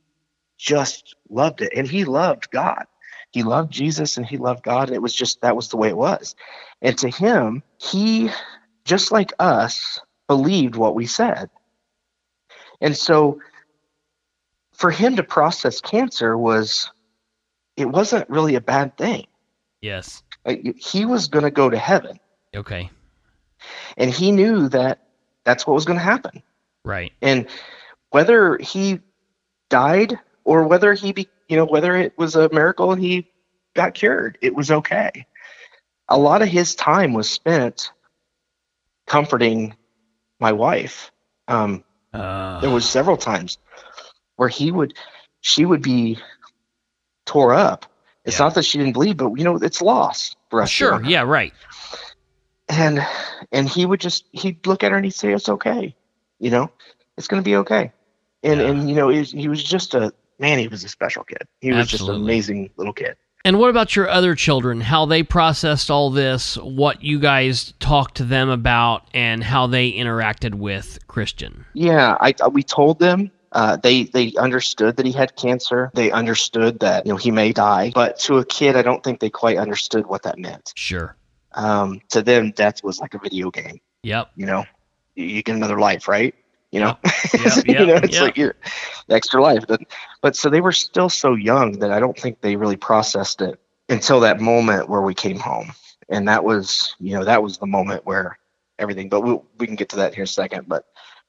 just loved it, and he loved God. He loved Jesus, and he loved God, and it was just that was the way it was. And to him, he just like us believed what we said, and so for him to process cancer was it wasn't really a bad thing. Yes. Like, he was going to go to heaven, Okay. and he knew that that's what was going to happen. Right. And whether he died or whether he, be, you know, whether it was a miracle and he got cured, it was okay. A lot of his time was spent comforting my wife. Um, Uh, there was several times where he would, she would be tore up. It's Yeah. not that she didn't bleed, but you know, it's loss for us. sure. Yeah. Right. and and he would just he'd look at her and he'd say it's okay you know it's going to be okay and Yeah. and you know he was, he was just a man he was a special kid he was just an amazing little kid And what about your other children? How they processed all this? What you guys talked to them about, and how they interacted with Christian? yeah i we told them uh, they they understood that he had cancer. They understood that you know he may die, but to a kid, I don't think they quite understood what that meant. Sure. Um, to them, death was like a video game. Yep. You know, you, get another life, right? You know, Yep, you know, it's yep. like your extra life. But, but so they were still so young that I don't think they really processed it until that moment where we came home, and that was, you know, that was the moment where everything. But we we can get to that here in a second. But,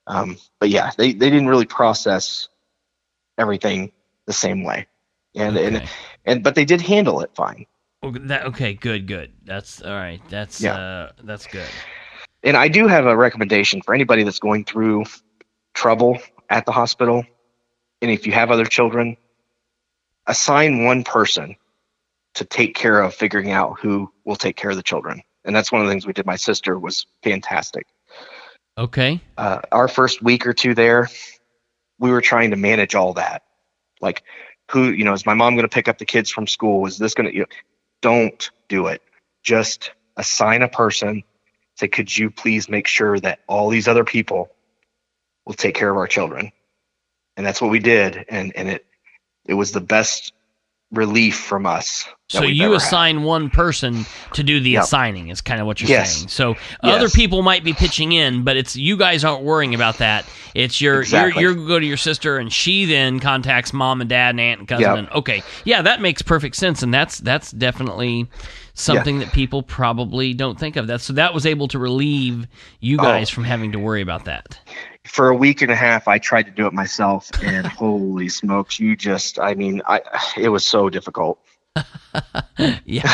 um, but yeah, they they didn't really process everything the same way, and and Okay. and but they did handle it fine. Oh, that, okay. Good. Good. That's all right. That's Yeah. uh, that's good. And I do have a recommendation for anybody that's going through trouble at the hospital. And if you have other children, assign one person to take care of figuring out who will take care of the children. And that's one of the things we did. My sister was fantastic. Okay. Uh, our first week or two there, we were trying to manage all that. Like, who, you know, is my mom going to pick up the kids from school? Is this going to, you know, don't do it. Just assign a person. Say, could you please make sure that all these other people will take care of our children? And that's what we did. And, and it, it was the best relief from us. So you ever had. assign one person to do the Yep. assigning is kind of what you're Yes. saying. So Yes. other people might be pitching in, but it's you guys aren't worrying about that. It's your Exactly. you're you go to your sister and she then contacts mom and dad and aunt and cousin. Yep. And okay, yeah, that makes perfect sense, and that's that's definitely something that people probably don't think of. That so that was able to relieve you Oh. guys from having to worry about that. for a week and a half i tried to do it myself and holy smokes you just i mean i it was so difficult Yeah,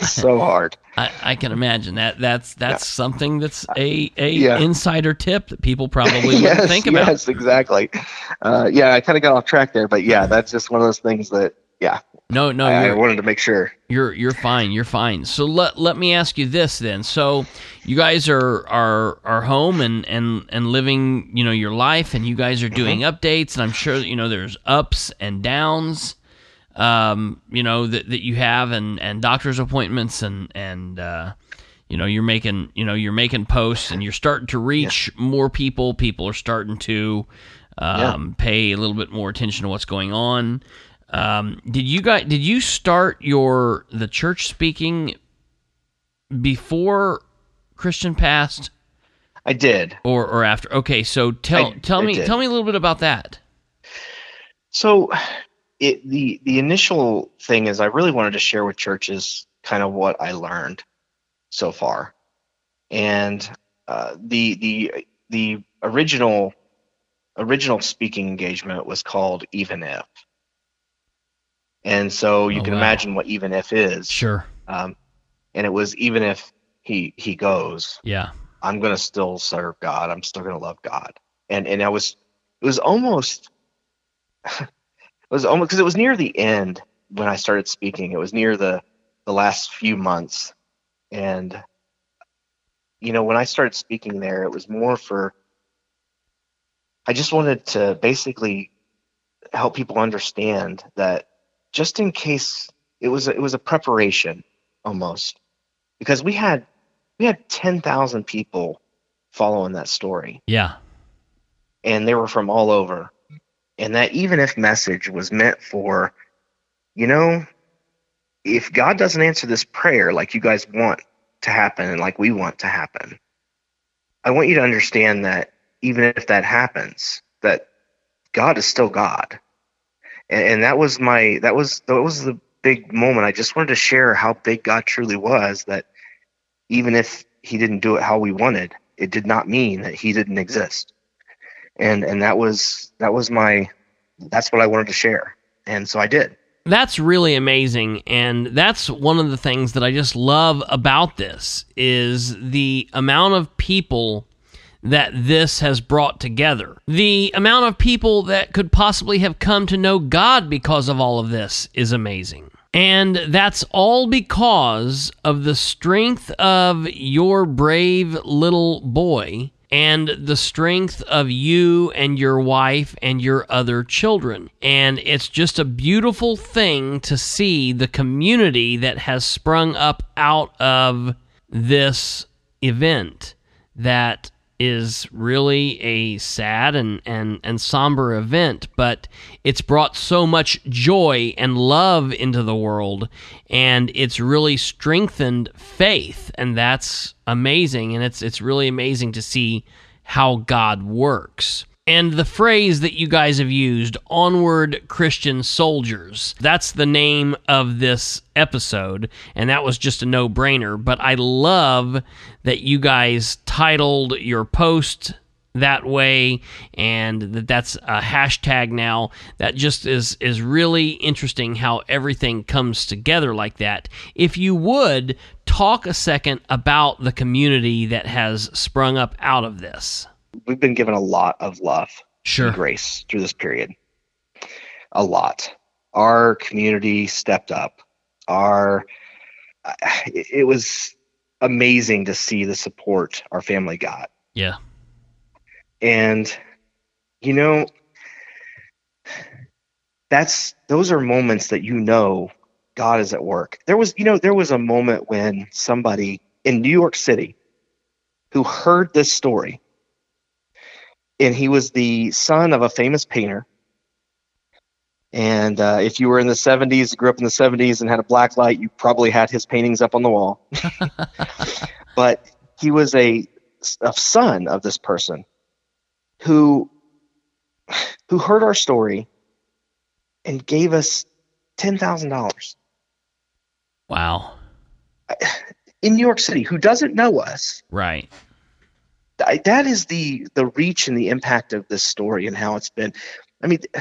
so hard I, I can imagine that. That's that's something that's a a Yeah. insider tip that people probably wouldn't think about. yes exactly uh, yeah i kind of got off track there but yeah that's just one of those things that yeah No, no, I, I wanted to make sure you're you're fine. You're fine. So let let me ask you this then. So you guys are are are home and and and living, you know, your life, and you guys are doing Mm-hmm. updates, and I'm sure you know there's ups and downs. um, you know that, that you have and, and doctor's appointments and and uh, you know you're making you know you're making posts and you're starting to reach yeah. more people people are starting to um, yeah. pay a little bit more attention to what's going on um, did you guys did you start your the church speaking before christian passed? I did. Or or after okay so tell I, tell I me did. tell me a little bit about that. So it the the initial thing is i really wanted to share with churches kind of what i learned so far, and uh, the the the original original speaking engagement was called Even If, and so you oh, can wow. imagine what Even If is. Sure. Um, and it was even if he he goes, yeah, I'm gonna still serve God. I'm still gonna love God. And and I was it was almost it was almost because it was near the end when I started speaking. It was near the the last few months and, you know, when I started speaking there, it was more for, I just wanted to basically help people understand that just in case it was, it was a preparation almost because we had, we had 10,000 people following that story. Yeah. And they were from all over. And that even if message was meant for, you know, if God doesn't answer this prayer like you guys want to happen and like we want to happen, I want you to understand that even if that happens, that God is still God. And, and that was my that was that was the big moment. I just wanted to share how big God truly was. That even if He didn't do it how we wanted, it did not mean that He didn't exist. And and that was that was my that's what I wanted to share. And so I did that's really amazing and that's one of the things that i just love about this is the amount of people that this has brought together the amount of people that could possibly have come to know god because of all of this is amazing and that's all because of the strength of your brave little boy and the strength of you and your wife and your other children. And it's just a beautiful thing to see the community that has sprung up out of this event that is really a sad and, and, and somber event, but it's brought so much joy and love into the world, and it's really strengthened faith, and that's amazing. And it's it's really amazing to see how God works. And the phrase that you guys have used, Onward Christian Soldiers, that's the name of this episode, and that was just a no brainer. But I love that you guys titled your post that way and that that's a hashtag now that just is is really interesting how everything comes together like that if you would talk a second about the community that has sprung up out of this we've been given a lot of love sure. and grace through this period. A lot. Our community stepped up. Our uh, it was amazing to see the support our family got. Yeah. And you know that's those are moments that you know God is at work. There was you know there was a moment when somebody in New York City who heard this story and he was the son of a famous painter. And uh, if you were in the 70s, grew up in the 70s, and had a black light, you probably had his paintings up on the wall. but he was a, a son of this person who who heard our story and gave us ten thousand dollars. Wow! In New York City, who doesn't know us, right? That is the the reach and the impact of this story and how it's been. I mean, uh,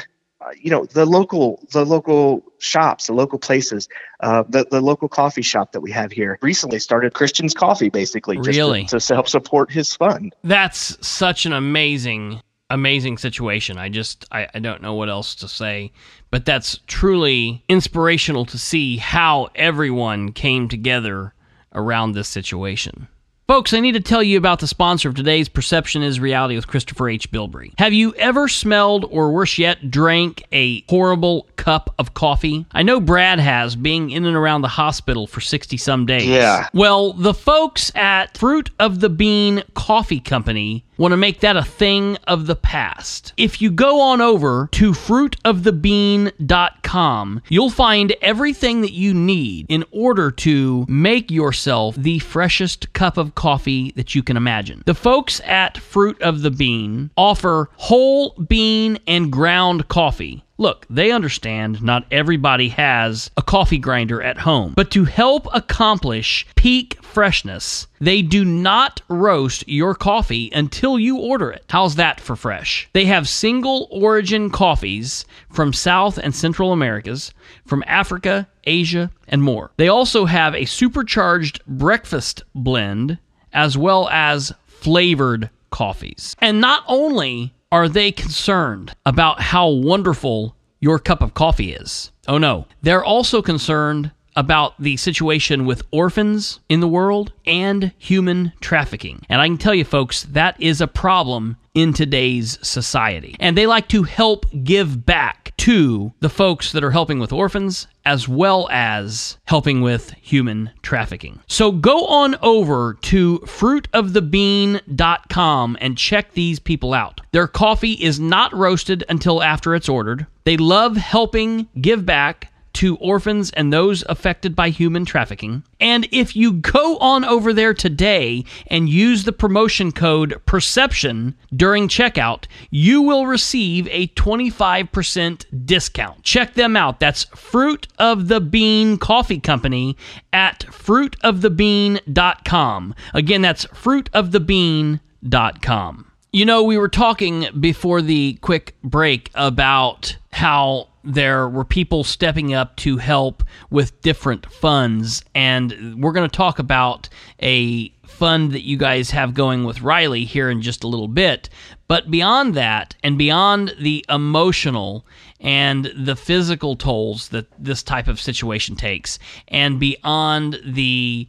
you know, the local the local shops, the local places, uh, the the local coffee shop that we have here recently started Christian's Coffee, basically, just really? to, to help support his fund. That's such an amazing amazing situation. I just I, I don't know what else to say. But that's truly inspirational to see how everyone came together around this situation. Folks, I need to tell you about the sponsor of today's Perception is Reality with Christopher H. Bilbrey. Have you ever smelled, or worse yet, drank a horrible cup of coffee? I know Brad has, being in and around the hospital for 60 some days. Yeah. Well, the folks at Fruit of the Bean Coffee Company want to make that a thing of the past. If you go on over to fruitofthebean.com, you'll find everything that you need in order to make yourself the freshest cup of coffee that you can imagine. The folks at Fruit of the Bean offer whole bean and ground coffee. Look, they understand not everybody has a coffee grinder at home, but to help accomplish peak freshness, they do not roast your coffee until you order it. How's that for fresh? They have single origin coffees from South and Central Americas, from Africa, Asia, and more. They also have a supercharged breakfast blend as well as flavored coffees. And not only are they concerned about how wonderful your cup of coffee is? Oh no. They're also concerned about the situation with orphans in the world and human trafficking. And I can tell you, folks, that is a problem in today's society. And they like to help give back to the folks that are helping with orphans as well as helping with human trafficking. So go on over to fruitofthebean.com and check these people out. Their coffee is not roasted until after it's ordered. They love helping give back to orphans and those affected by human trafficking. And if you go on over there today and use the promotion code PERCEPTION during checkout, you will receive a 25% discount. Check them out. That's Fruit of the Bean Coffee Company at fruitofthebean.com. Again, that's fruitofthebean.com. You know, we were talking before the quick break about how there were people stepping up to help with different funds, and we're going to talk about a fund that you guys have going with Riley here in just a little bit. But beyond that, and beyond the emotional and the physical tolls that this type of situation takes, and beyond the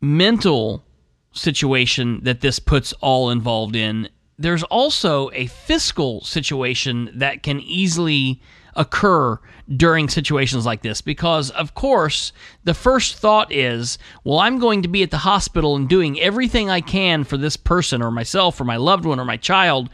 mental situation that this puts all involved in, there's also a fiscal situation that can easily occur during situations like this because of course the first thought is well I'm going to be at the hospital and doing everything I can for this person or myself or my loved one or my child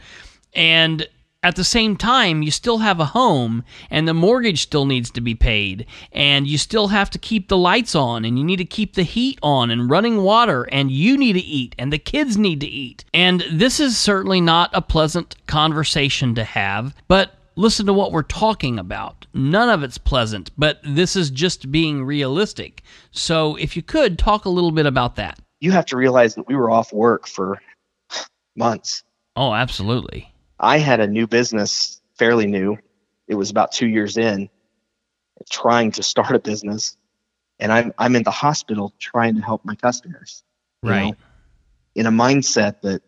and at the same time, you still have a home and the mortgage still needs to be paid and you still have to keep the lights on and you need to keep the heat on and running water and you need to eat and the kids need to eat. And this is certainly not a pleasant conversation to have, but listen to what we're talking about. None of it's pleasant, but this is just being realistic. So if you could talk a little bit about that. You have to realize that we were off work for months. Oh, absolutely. I had a new business, fairly new. It was about two years in, trying to start a business, and I'm I'm in the hospital trying to help my customers. Right. know, in a mindset that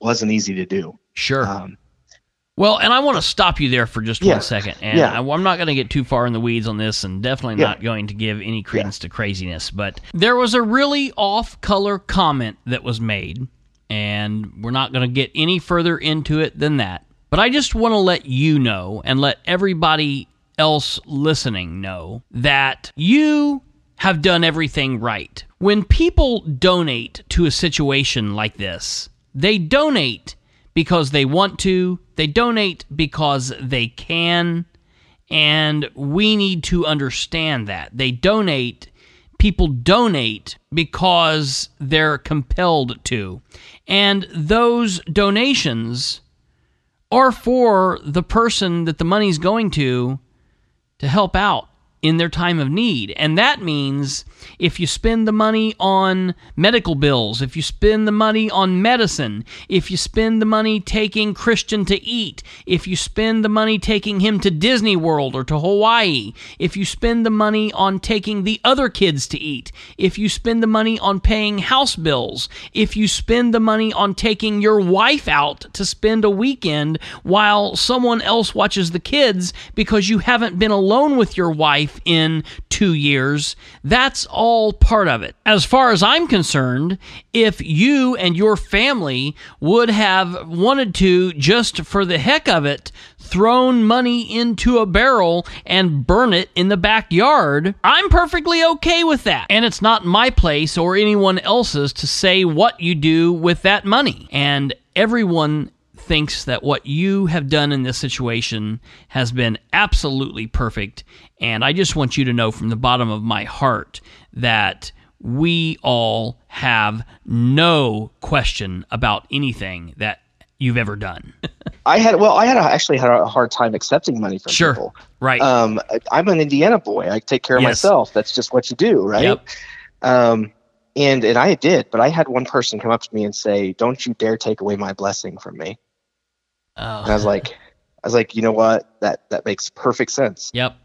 wasn't easy to do. Sure. Um, Well, and I want to stop you there for just Yeah. one second. And Yeah. I, am not going to get too far in the weeds on this and definitely Yeah. not going to give any credence to craziness. But there was a really off color comment that was made, and we're not going to get any further into it than that. But I just want to let you know and let everybody else listening know that you have done everything right. When people donate to a situation like this, they donate because they want to, they donate because they can, and we need to understand that. They donate, people donate because they're compelled to. And those donations are for the person that the money's going to to help out in their time of need. And that means if you spend the money on medical bills, if you spend the money on medicine, if you spend the money taking Christian to eat, if you spend the money taking him to Disney World or to Hawaii, if you spend the money on taking the other kids to eat, if you spend the money on paying house bills, if you spend the money on taking your wife out to spend a weekend while someone else watches the kids because you haven't been alone with your wife in two years. That's all part of it. As far as I'm concerned, if you and your family would have wanted to, just for the heck of it, thrown money into a barrel and burn it in the backyard, I'm perfectly okay with that. And it's not my place or anyone else's to say what you do with that money. And everyone thinks that what you have done in this situation has been absolutely perfect. And I just want you to know from the bottom of my heart that we all have no question about anything that you've ever done. I had well, I had a, actually had a hard time accepting money from Sure. people. right. Um, I'm an Indiana boy. I take care of Yes. myself. That's just what you do, right? Yep. Um, and and I did, but I had one person come up to me and say, "Don't you dare take away my blessing from me." Oh. And I was like, I was like, you know what? That that makes perfect sense yep.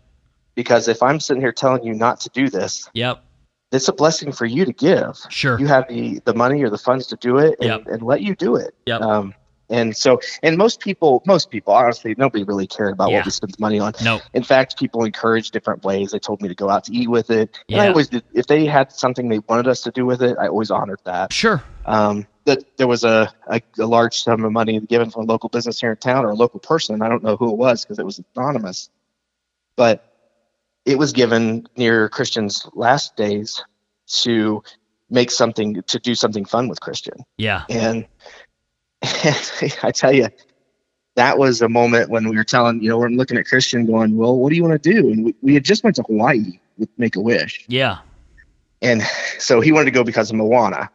because if I'm sitting here telling you not to do this, Yep. it's a blessing for you to give. Sure. You have the the money or the funds to do it, and, Yep. and let you do it. Yep. Um, and so, and most people, most people, honestly, nobody really cared about Yeah. what we spent the money on. no. In fact, people encouraged different ways. They told me to go out to eat with it. And I always did. If they had something they wanted us to do with it, I always honored that. Sure. Um, that there was a, a, a large sum of money given from a local business here in town or a local person. I don't know who it was because it was anonymous, but it was given near Christian's last days to make something to do something fun with Christian. Yeah. And, I tell you, that was a moment when we were telling, you know, we're looking at Christian going, well, what do you want to do? And we, we had just went to Hawaii with Make a Wish. Yeah. And so he wanted to go because of Moana.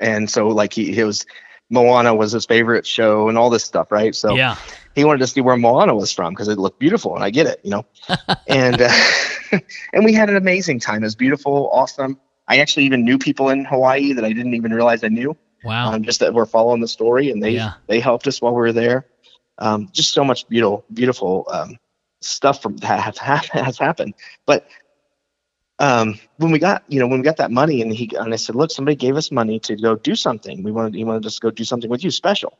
And so like he, he was, Moana was his favorite show and all this stuff, right? So Yeah. he wanted to see where Moana was from because it looked beautiful, and I get it, you know. and uh, and we had an amazing time. It was beautiful, awesome. I actually even knew people in Hawaii that I didn't even realize I knew Wow. um, just that we're following the story and they Yeah. they helped us while we were there um, just so much beautiful beautiful um, stuff from that has happened but um, when we got you know when we got that money and he and I said look somebody gave us money to go do something we wanted he wanted us to go do something with you special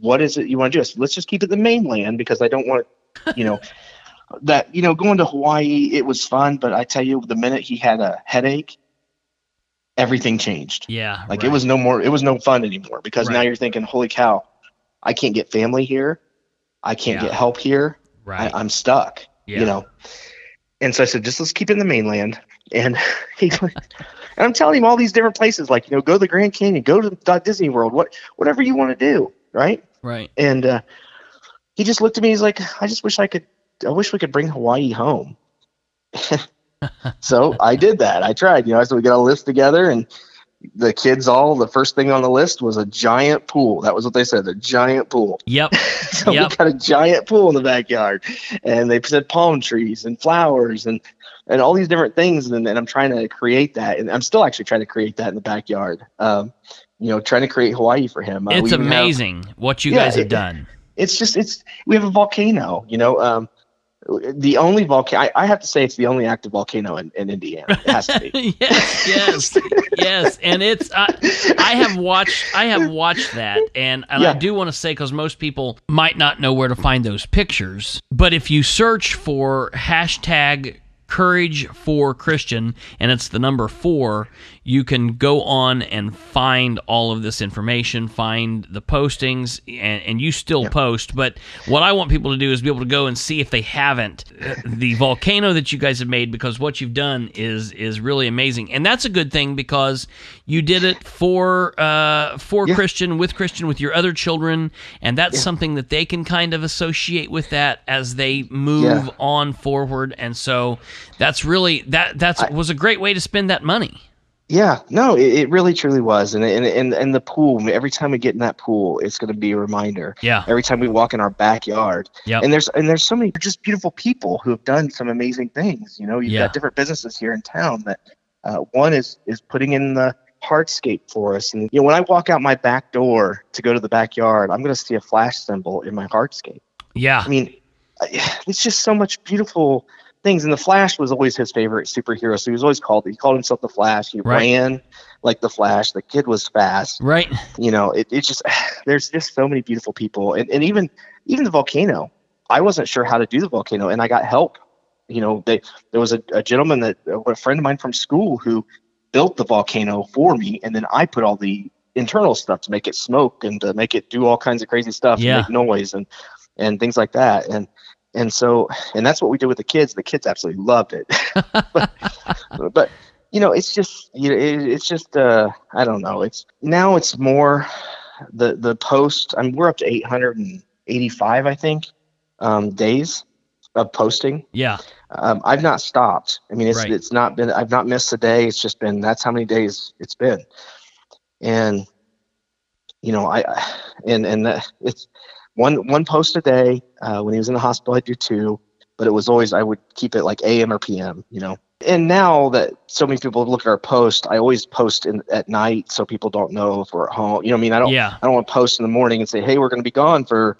what is it you want to do I said let's just keep it the mainland because I don't want you know that you know going to Hawaii it was fun but I tell you the minute he had a headache everything changed yeah. like right. it was no more, it was no fun anymore because now you're thinking, holy cow, I can't get family here. I can't Yeah. get help here. right. I, I'm stuck, Yeah. you know? And so I said, just let's keep it in the mainland. And he, and I'm telling him all these different places, like, you know, go to the Grand Canyon, go to the Disney World, what, whatever you want to do. Right. right. And, uh, he just looked at me. He's like, I just wish I could, I wish we could bring Hawaii home. so I did that. I tried, you know, so we got a list together and the kids all, the first thing on the list was a giant pool. That was what they said, a giant pool. Yep. So Yep. we got a giant pool in the backyard and they said palm trees and flowers and, and all these different things. And, and I'm trying to create that. And I'm still actually trying to create that in the backyard. Um, you know, trying to create Hawaii for him. Uh, It's even have- amazing what you Yeah, guys have it- done. it's just it's we have a volcano you know um the only volcano I, I have to say it's the only active volcano in, in indiana. It has to be. Yes, yes, yes, and it's I, I have watched I have watched that, and, and I do want to say because most people might not know where to find those pictures, but if you search for hashtag Courage for Christian, and it's the number four, you can go on and find all of this information, find the postings, and, and you still post. But what I want people to do is be able to go and see if they haven't the volcano that you guys have made, because what you've done is is really amazing, and that's a good thing because you did it for uh, for Yeah. Christian with Christian with your other children, and that's something that they can kind of associate with that as they move Yeah. on forward, and so that's really that that was a great way to spend that money. Yeah no it, it really truly was and, and and and the pool every time we get in that pool it's going to be a reminder Yeah. every time we walk in our backyard Yep. and there's and there's so many just beautiful people who have done some amazing things you know you've Yeah. got different businesses here in town that uh, one is is putting in the hardscape for us and you know when i walk out my back door to go to the backyard i'm going to see a flash symbol in my hardscape Yeah. I mean, it's just so much beautiful things. And the Flash was always his favorite superhero. So he was always called. He called himself the Flash. He Right. ran like the Flash. The kid was fast. Right. You know, it, it's just there's just so many beautiful people, and, and even even the volcano. I wasn't sure how to do the volcano, and I got help You know, they there was a, a gentleman that uh, a friend of mine from school who built the volcano for me, and then I put all the internal stuff to make it smoke and to make it do all kinds of crazy stuff Yeah. and make noise and and things like that. And and so and that's what we did with the kids. The kids absolutely loved it. but, but you know, it's just you know, it, it's just uh, I don't know. It's now it's more the the post. I mean, we're up to 885, I think, um, days of posting. Yeah. Um, I've not stopped. I mean, it's Right. it's not been. I've not missed a day. It's just been that's how many days it's been, and you know, I I- and and that, it's one one post a day. Uh, when he was in the hospital, I'd do two, but it was always I would keep it like AM or PM. You know, and now that so many people look at our post, I always post in at night so people don't know if we're at home. You know, what I mean, I don't. Yeah. I don't want to post in the morning and say, "Hey, we're going to be gone for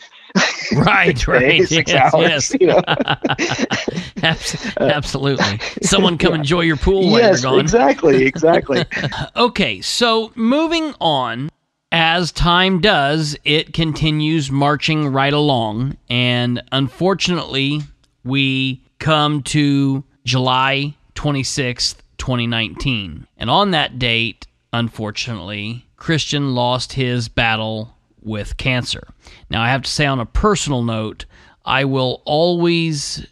Right, right. Six yes, hours, yes. you know? Abs- Absolutely. Someone come enjoy your pool while you're gone. exactly, exactly." Okay, so moving on, as time does, it continues marching right along. And unfortunately, we come to July 26th, 2019. And on that date, unfortunately, Christian lost his battle with cancer. Now, I have to say, on a personal note, I will always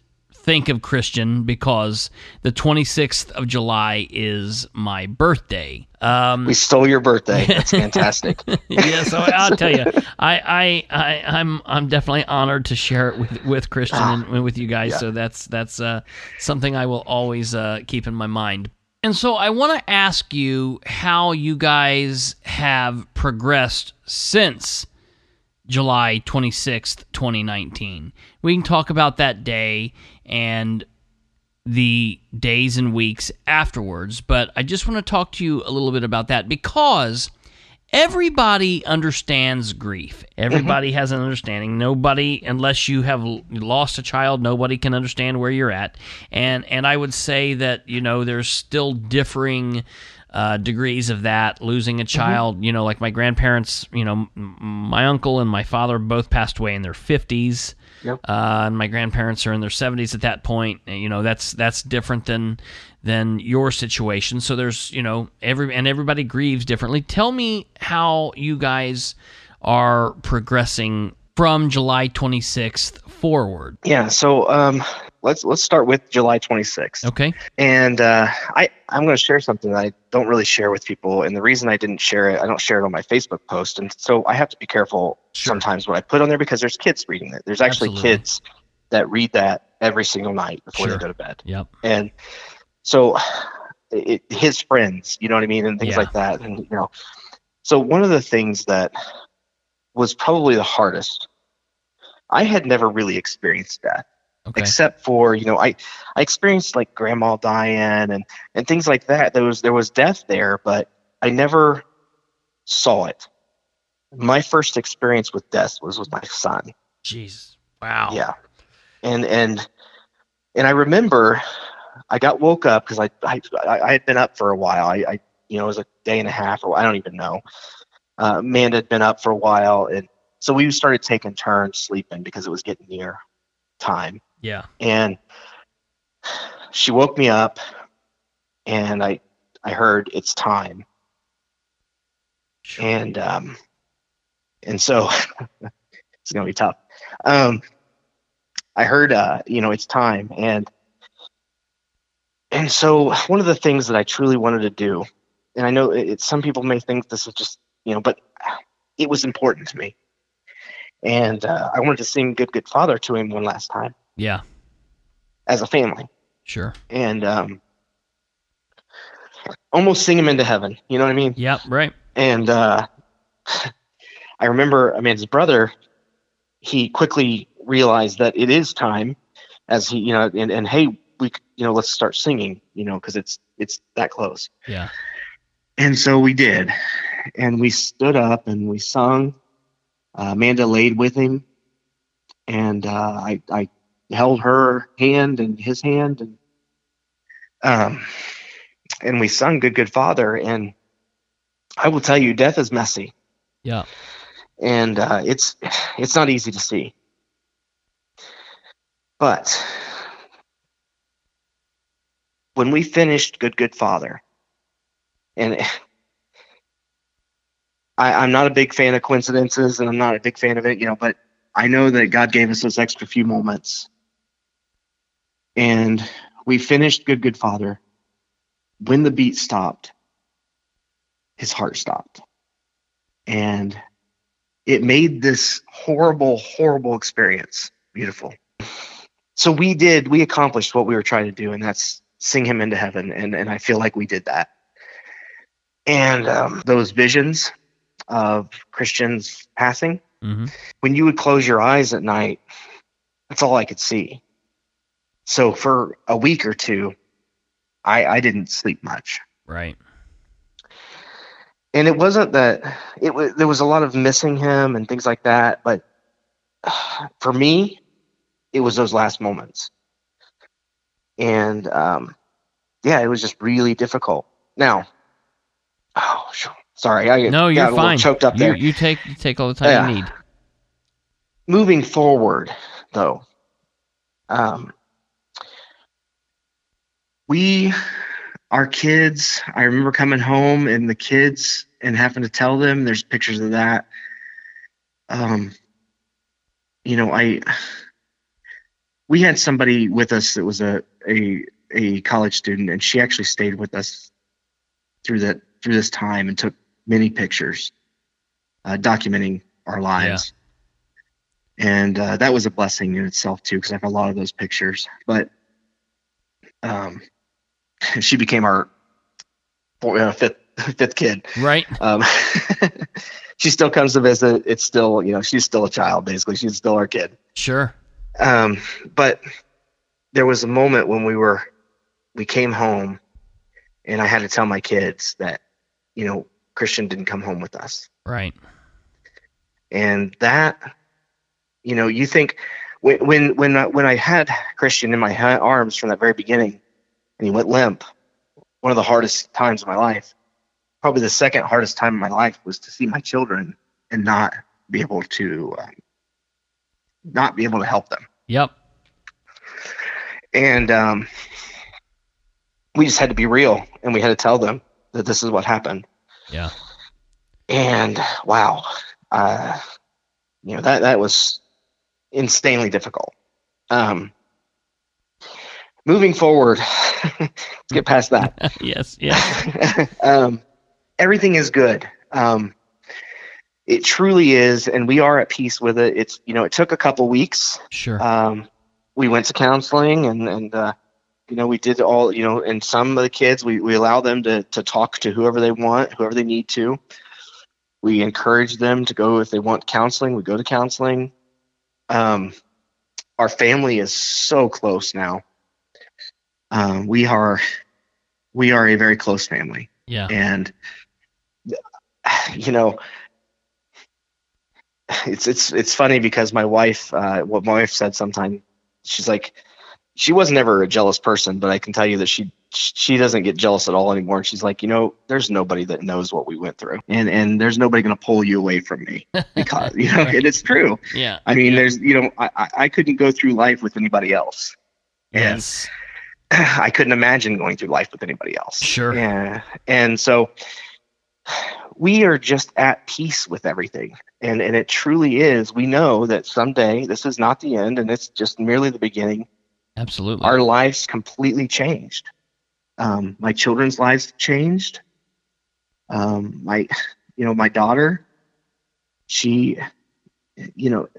think of Christian because the 26th of July is my birthday. Um, We stole your birthday. That's fantastic. yeah, so I'll tell you, I, I, I, I'm, I'm definitely honored to share it with, with Christian and with you guys. So that's, that's uh, something I will always uh, keep in my mind. And so I want to ask you how you guys have progressed since July 26th, 2019. We can talk about that day and the days and weeks afterwards, but I just want to talk to you a little bit about that because everybody understands grief. Everybody has an understanding. Nobody, unless you have lost a child, nobody can understand where you're at. And and I would say that you know there's still differing. Uh, degrees of that losing a child you know like my grandparents you know m- my uncle and my father both passed away in their 50s Yep. uh, and my grandparents are in their 70s at that point and, you know that's that's different than than your situation so there's you know every and everybody grieves differently tell me how you guys are progressing from July 26th forward Yeah. So um, let's let's start with July 26th. okay And uh, I I'm going to share something that I don't really share with people, and the reason I didn't share it, I don't share it on my Facebook post, and so I have to be careful Sure. sometimes what I put on there because there's kids reading it. There's actually Absolutely. kids that read that every single night before Sure. they go to bed. yep and so it, his friends you know what i mean and things Yeah. like that and you know so one of the things that was probably the hardest i had never really experienced death okay except for you know i i experienced like grandma dying and and things like that there was there was death there but i never saw it my first experience with death was with my son jeez wow yeah. And and and I remember I got woke up because I, I I had been up for a while. I, I you know it was a day and a half or I don't even know. Uh, Amanda had been up for a while, and so we started taking turns sleeping because it was getting near time. Yeah. And she woke me up, and I I heard it's time, Sure. and um, and so it's gonna be tough. Um, I heard, uh, you know, it's time, and and so one of the things that I truly wanted to do, and I know it, some people may think this is just, you know, but it was important to me, and uh, I wanted to sing "Good Good Father" to him one last time yeah as a family, sure and um, almost sing him into heaven. You know what I mean? Yeah, right And uh, I remember, Amanda's brother, he quickly realized that it is time, as he, you know, and, and hey, we, you know, let's start singing, you know, because it's it's that close. yeah And so we did, and we stood up and we sung. Uh, Amanda laid with him, and uh, I I held her hand and his hand, and um, and we sung "Good Good Father." And I will tell you, death is messy yeah and uh, it's it's not easy to see. But when we finished Good Good Father, and I, I'm not a big fan of coincidences, and I'm not a big fan of it, you know, but I know that God gave us those extra few moments. And we finished Good Good Father. When the beat stopped, his heart stopped. And it made this horrible, horrible experience beautiful. So we did, we accomplished what we were trying to do, and that's sing him into heaven. And, and I feel like we did that. And um, those visions of Christians passing, hmm when you would close your eyes at night, that's all I could see. So for a week or two, I, I didn't sleep much. Right. And it wasn't that it was there was a lot of missing him and things like that, but for me, it was those last moments. And um, yeah, it was just really difficult. Now, oh, sorry, I No, got you're fine. choked up you, you take you take all the time Yeah. you need. moving forward though um, we our kids i remember coming home and the kids and having to tell them there's pictures of that. Um, you know i we had somebody with us that was a a, a college student and she actually stayed with us through that through this time and took many pictures uh, documenting our lives. Yeah. and uh, that was a blessing in itself too because i have a lot of those pictures. But um, she became our uh, fifth fifth kid Right. um, she still comes to visit it's still you know she's still a child basically she's still our kid Sure. um, but there was a moment when we were we came home and i had to tell my kids that you know christian didn't come home with us Right. and that you know you think when when when I, when I had Christian in my arms from that very beginning and he went limp. One of the hardest times of my life. Probably the second hardest time of my life was to see my children and not be able to um, not be able to help them. Yep. and um, we just had to be real and we had to tell them that this is what happened. Yeah. and wow uh, you know that that was insanely difficult. Um, moving forward let's get past that yes. Yes. um, everything is good um, it truly is and we are at peace with it it's you know it took a couple weeks Sure. um, we went to counseling and and uh, you know we did all you know and some of the kids we, we allow them to to talk to whoever they want whoever they need to we encourage them to go if they want counseling we go to counseling um, our family is so close now um, we are we are a very close family yeah. and you know it's it's it's funny because my wife uh what my wife said sometime she's like she was never a jealous person but i can tell you that she she doesn't get jealous at all anymore and she's like you know there's nobody that knows what we went through and and there's nobody going to pull you away from me because you know and it's true Yeah. i mean Yeah. there's you know I, I i couldn't go through life with anybody else and Yes. I couldn't imagine going through life with anybody else. Sure. Yeah. And so we are just at peace with everything. And and it truly is. We know that someday this is not the end and it's just merely the beginning. Absolutely. Our lives completely changed. Um, my children's lives changed. Um, my you know, my daughter, she you know,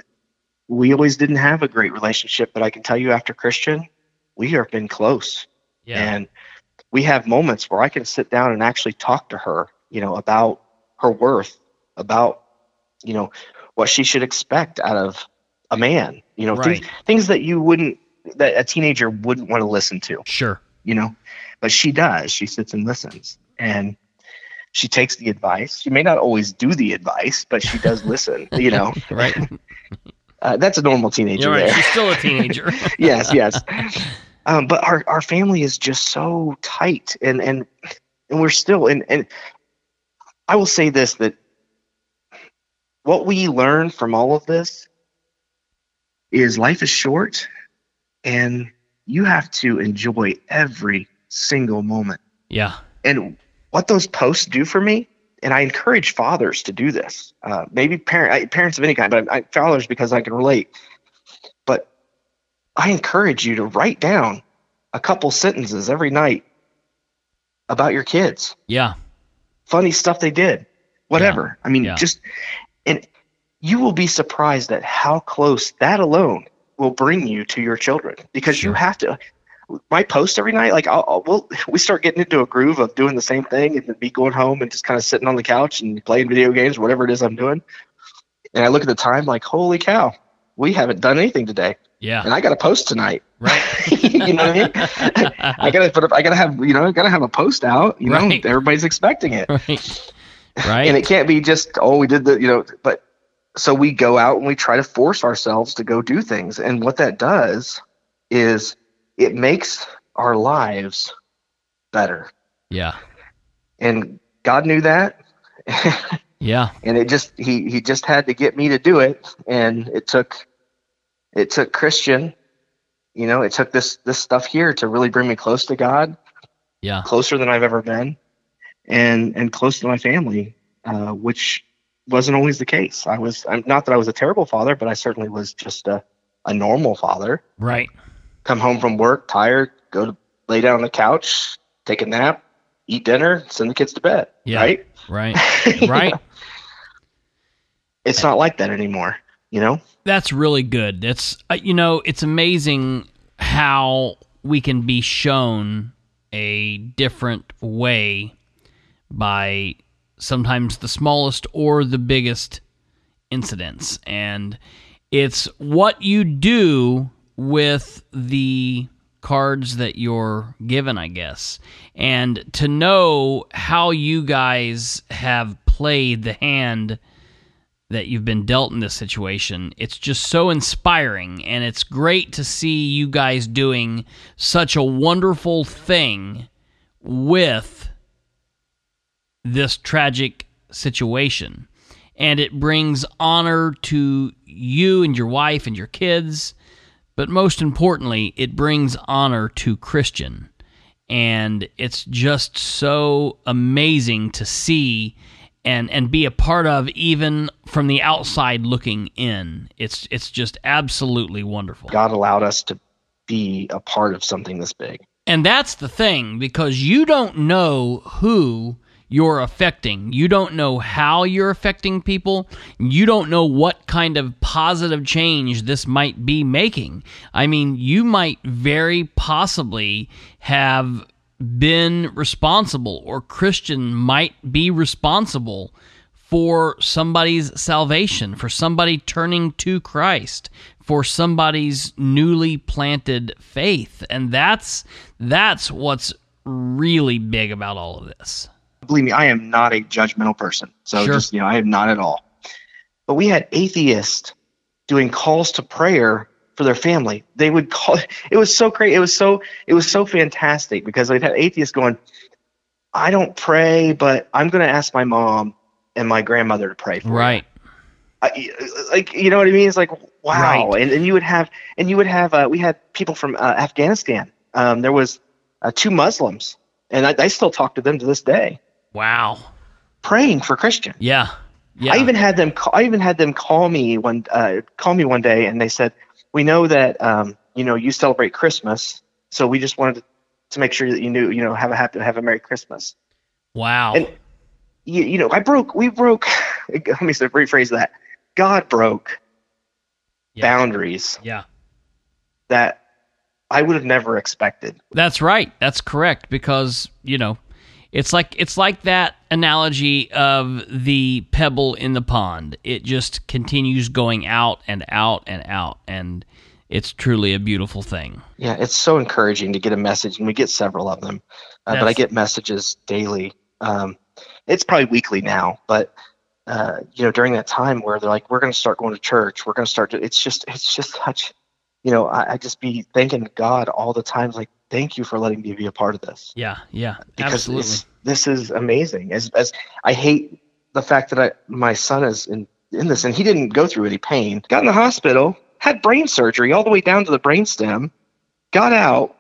we always didn't have a great relationship, but I can tell you after Christian, we have been close yeah. and we have moments where I can sit down and actually talk to her, you know, about her worth, about, you know, what she should expect out of a man, you know, things, things that you wouldn't, that a teenager wouldn't want to listen to, Sure. you know, but she does. She sits and listens and she takes the advice. She may not always do the advice, but she does listen, you know. Right. Uh, that's a normal teenager You're right. there. She's still a teenager. yes, yes. Um, but our, our family is just so tight, and and and we're still and and I will say this that what we learn from all of this is life is short, and you have to enjoy every single moment. Yeah. And what those posts do for me, and I encourage fathers to do this. Uh, maybe parent, parents of any kind, but I, fathers because I can relate. But I encourage you to write down a couple sentences every night about your kids. Yeah. Funny stuff they did. Whatever. Yeah. I mean, Yeah. just and you will be surprised at how close that alone will bring you to your children because Sure. you have to my post every night like I'll, I'll we'll, we start getting into a groove of doing the same thing and then be going home and just kind of sitting on the couch and playing video games whatever it is I'm doing and I look at the time like holy cow we haven't done anything today Yeah. and I got a post tonight Right. you know what I mean I gotta put up I gotta have you know I gotta have a post out you know everybody's expecting it right. Right. and it can't be just oh we did the you know but so we go out and we try to force ourselves to go do things and what that does is it makes our lives better yeah. and god knew that Yeah. and it just he he just had to get me to do it and it took it took christian you know it took this this stuff here to really bring me close to god Yeah. closer than I've ever been, and and close to my family, uh, which wasn't always the case. I was I'm not that I was a terrible father, but I certainly was just a a normal father. Right. Come home from work tired, go to lay down on the couch, take a nap, eat dinner, send the kids to bed. Yeah. Right? Right. Right. know? It's not like that anymore. You know? That's really good. That's uh, you know, it's amazing how we can be shown a different way by sometimes the smallest or the biggest incidents and it's what you do with the cards that you're given, I guess. And to know how you guys have played the hand that you've been dealt in this situation. It's just so inspiring, and it's great to see you guys doing such a wonderful thing with this tragic situation. And it brings honor to you and your wife and your kids, but most importantly, it brings honor to Christian. And it's just so amazing to see and and be a part of even from the outside looking in. It's it's just absolutely wonderful. God allowed us to be a part of something this big. And that's the thing because you don't know who you're affecting. You don't know how you're affecting people. You don't know what kind of positive change this might be making. I mean, you might very possibly have been responsible, or Christian might be responsible for somebody's salvation, for somebody turning to Christ, for somebody's newly planted faith. And that's that's what's really big about all of this. Believe me, I am not a judgmental person. So Sure. just you know, I am not at all. But we had atheists doing calls to prayer for their family. They would call it was so great. It was so it was so fantastic because they'd had atheists going, I don't pray, but I'm gonna ask my mom and my grandmother to pray for me." Right. I, like you know what I mean? It's like wow, Right. and and you would have and you would have uh, we had people from uh, Afghanistan. Um, there was uh, two Muslims, and I, I still talk to them to this day, Wow. praying for Christian. Yeah. Yeah. I even had them. ca- I even had them call me one. Uh, call me one day, and they said, "We know that um, you know you celebrate Christmas, so we just wanted to, to make sure that you knew, you know, have a happy, have a Merry Christmas." wow. And you, you know, I broke. We broke. Let me say- rephrase that. God broke Yeah. boundaries yeah. that I would have never expected. That's right. That's correct because, you know, it's like it's like that analogy of the pebble in the pond. It just continues going out and out and out and it's truly a beautiful thing. Yeah, it's so encouraging to get a message, and we get several of them. Uh, but I get messages daily. Um, it's probably weekly now, but uh, you know, during that time where they're like, "We're going to start going to church. We're going to start to." It's just, it's just such, you know, I, I just be thanking God all the time, like, "Thank you for letting me be a part of this." Yeah, yeah. because absolutely. this, this is amazing. As as I hate the fact that I my son is in in this, and he didn't go through any pain. Got in the hospital, had brain surgery all the way down to the brainstem, got out,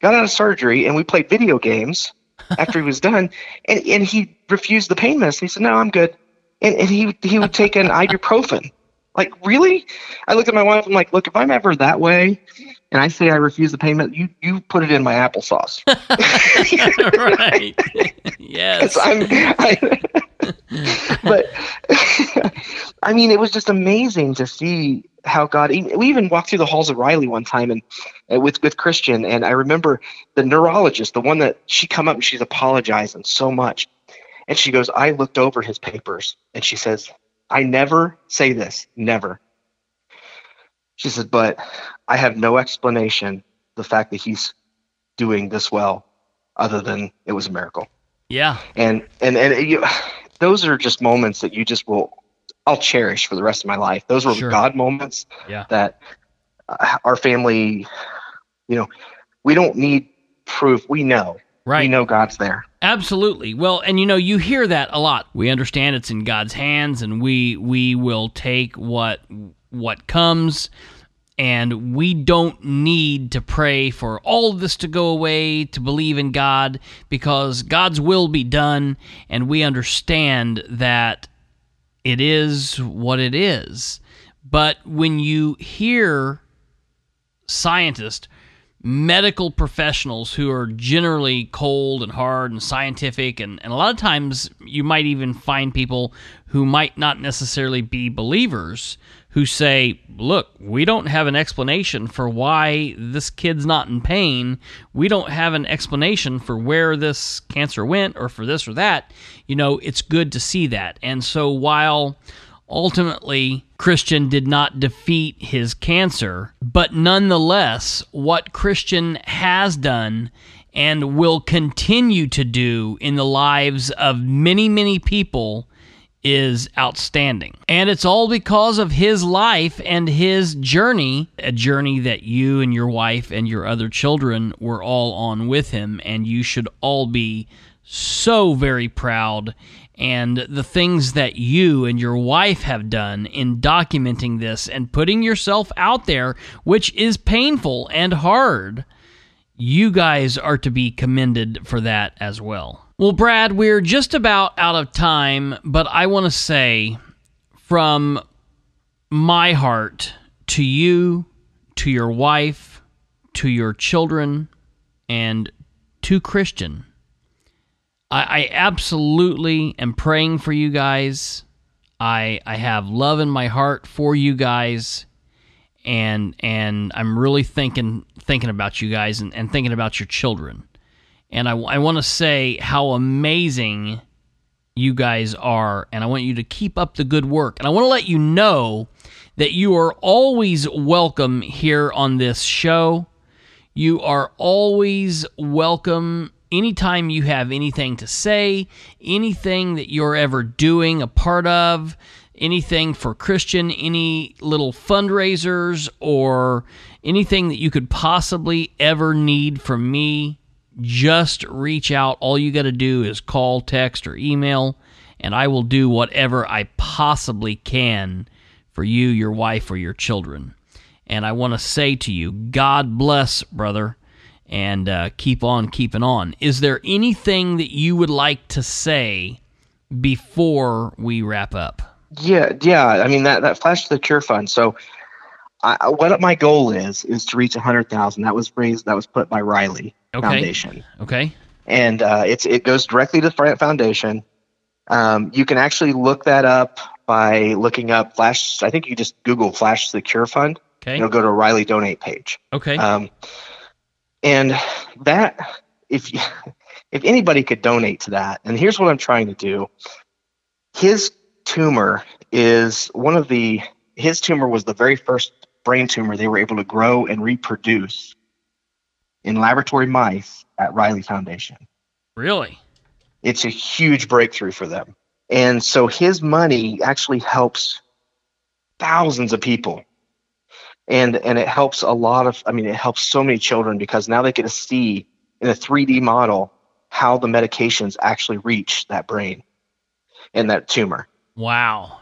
got out of surgery, and we played video games after he was done, and and he refused the pain medicine. He said, "No, I'm good," and and he he would take an ibuprofen. Like really? I looked at my wife. I'm like, look, if I'm ever that way, and I say I refuse the payment, you you put it in my applesauce. right. yes. I'm, I, but I mean, it was just amazing to see how God. We even walked through the halls of Riley one time and uh, with with Christian, and I remember the neurologist, the one that she come up and she's apologizing so much, and she goes, "I looked over his papers," and she says, "I never say this, never." She said, "But I have no explanation the fact that he's doing this well, other than it was a miracle." Yeah. and and and you, those are just moments that you just will I'll cherish for the rest of my life. Those were Sure. God moments Yeah. that uh, our family, you know, we don't need proof. We know. Right. We know God's there. Absolutely. Well, and you know, you hear that a lot. We understand it's in God's hands and we we will take what what comes and we don't need to pray for all of this to go away to believe in God because God's will be done and we understand that it is what it is. But when you hear scientists medical professionals who are generally cold and hard and scientific and, and a lot of times you might even find people who might not necessarily be believers who say look we don't have an explanation for why this kid's not in pain. We don't have an explanation for where this cancer went or for this or that. You know it's good to see that. And so while Ultimately, Christian did not defeat his cancer, but nonetheless, what Christian has done and will continue to do in the lives of many, many people is outstanding. And it's all because of his life and his journey, a journey that you and your wife and your other children were all on with him, and you should all be so very proud and the things that you and your wife have done in documenting this and putting yourself out there, which is painful and hard. You guys are to be commended for that as well. Well, Brad, we're just about out of time, but I want to say from my heart to you, to your wife, to your children, and to Christian. I, I absolutely am praying for you guys. I I have love in my heart for you guys, and and I'm really thinking thinking about you guys and, and thinking about your children. And I, I want to say how amazing you guys are, and I want you to keep up the good work. And I want to let you know that you are always welcome here on this show. You are always welcome anytime you have anything to say, anything that you're ever doing a part of, anything for Christian, any little fundraisers or anything that you could possibly ever need from me, just reach out. All you got to do is call, text, or email, and I will do whatever I possibly can for you, your wife, or your children. And I want to say to you, God bless, brother, and uh, keep on keeping on. Is there anything that you would like to say before we wrap up? Yeah, yeah. I mean that that flash to the cure fund. So, I, what my goal is is to reach a hundred thousand. That was raised. That was put by Riley Okay. Foundation, Okay. and uh, it's it goes directly to the foundation. Um, you can actually look that up by looking up flash. I think you just Google flash Secure fund. Okay. You'll go to a Riley donate page. Okay. Um, and that, if you, if anybody could donate to that, and here's what I'm trying to do. His tumor is one of the. His tumor was the very first brain tumor they were able to grow and reproduce in laboratory mice at Riley Foundation. really? It's a huge breakthrough for them. And so his money actually helps thousands of people. And and it helps a lot of I mean it helps so many children because now they get to see in a 3D model how the medications actually reach that brain and that tumor. Wow.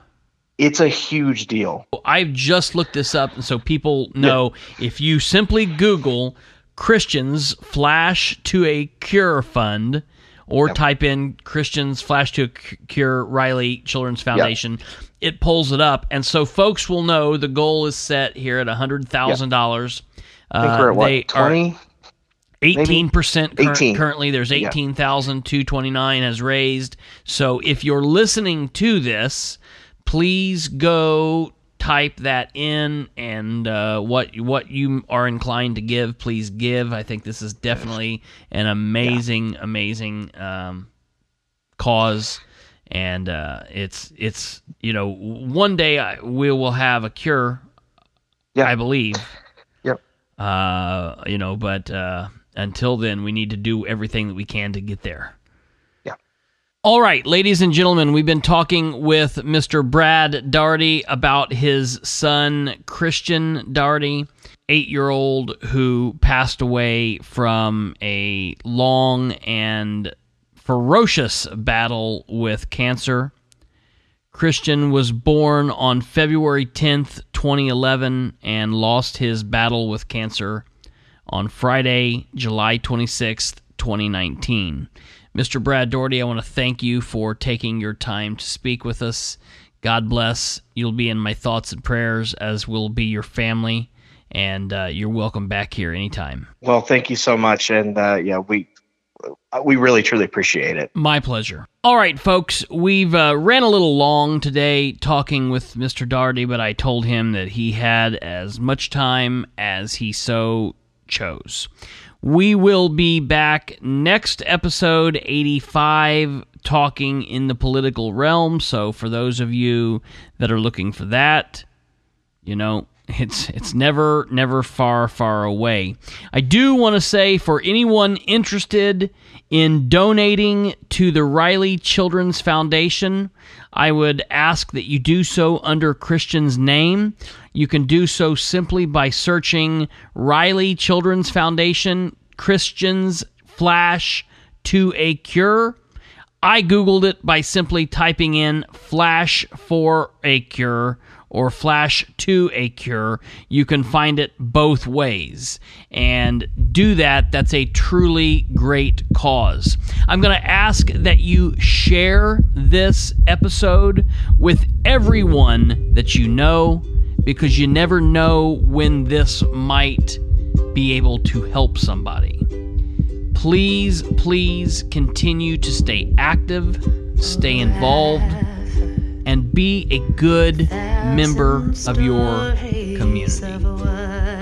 It's a huge deal. I've just looked this up, and so people know if you simply Google Christians flash to a cure fund or Yep. type in Christians flash to a cure Riley Children's Foundation. It pulls it up. And so folks will know the goal is set here at $100,000. I think we're at Uh, they what are- twenty. Eighteen percent cur- 18. currently. There's Yeah. eighteen thousand two twenty nine has raised. So if you're listening to this, please go type that in and uh, what what you are inclined to give. Please give. I think this is definitely an amazing, amazing um, cause, and uh, it's it's you know one day I, we will have a cure. Yeah. I believe Yep. uh, you know, but uh, until then, we need to do everything that we can to get there. All right, ladies and gentlemen, we've been talking with Mr. Brad Darty about his son, Christian Darty, eight year old who passed away from a long and ferocious battle with cancer. Christian was born on February 10th, 2011, and lost his battle with cancer on Friday, July 26th, 2019. Mr. Brad Doherty, I want to thank you for taking your time to speak with us. God bless. You'll be in my thoughts and prayers, as will be your family, and uh, you're welcome back here anytime. Well, thank you so much, and uh, yeah, we we really truly appreciate it. My pleasure. All right, folks, we've uh, ran a little long today talking with Mr. Darty, but I told him that he had as much time as he so chose. We will be back next episode 85 talking in the political realm. So for those of you that are looking for that, you know, it's it's never never far far away. I do want to say for anyone interested in donating to the Riley Children's Foundation, I would ask that you do so under Christian's name. You can do so simply by searching Riley Children's Foundation Christians Flash to a Cure. I Googled it by simply typing in Flash for a Cure or Flash to a Cure. You can find it both ways. And do that. That's a truly great cause. I'm going to ask that you share this episode with everyone that you know because you never know when this might be able to help somebody please, please continue to stay active, stay involved, and be a good member of your community.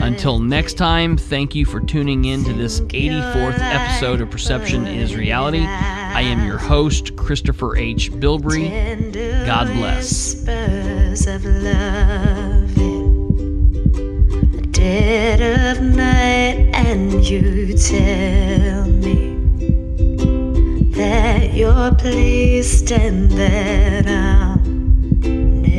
Until next time, thank you for tuning in to this 84th episode of Perception is Reality. I am your host, Christopher H. Bilbrey. God bless. Dead of night, and you tell me that you're pleased and that I'm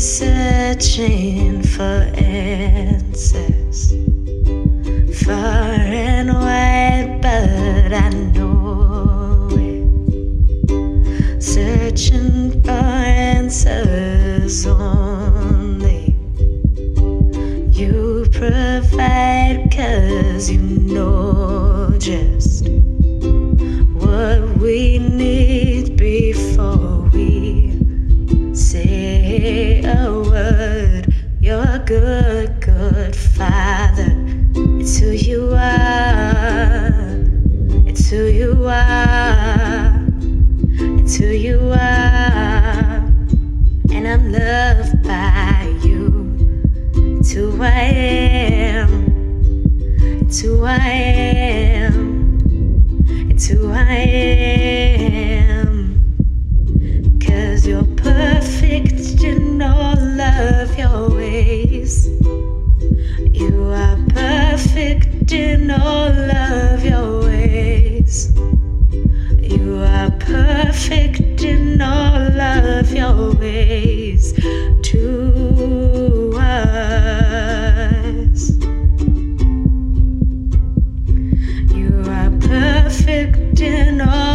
Searching for answers far and wide, but I know it. Searching for answers only. You provide, cause you know perfect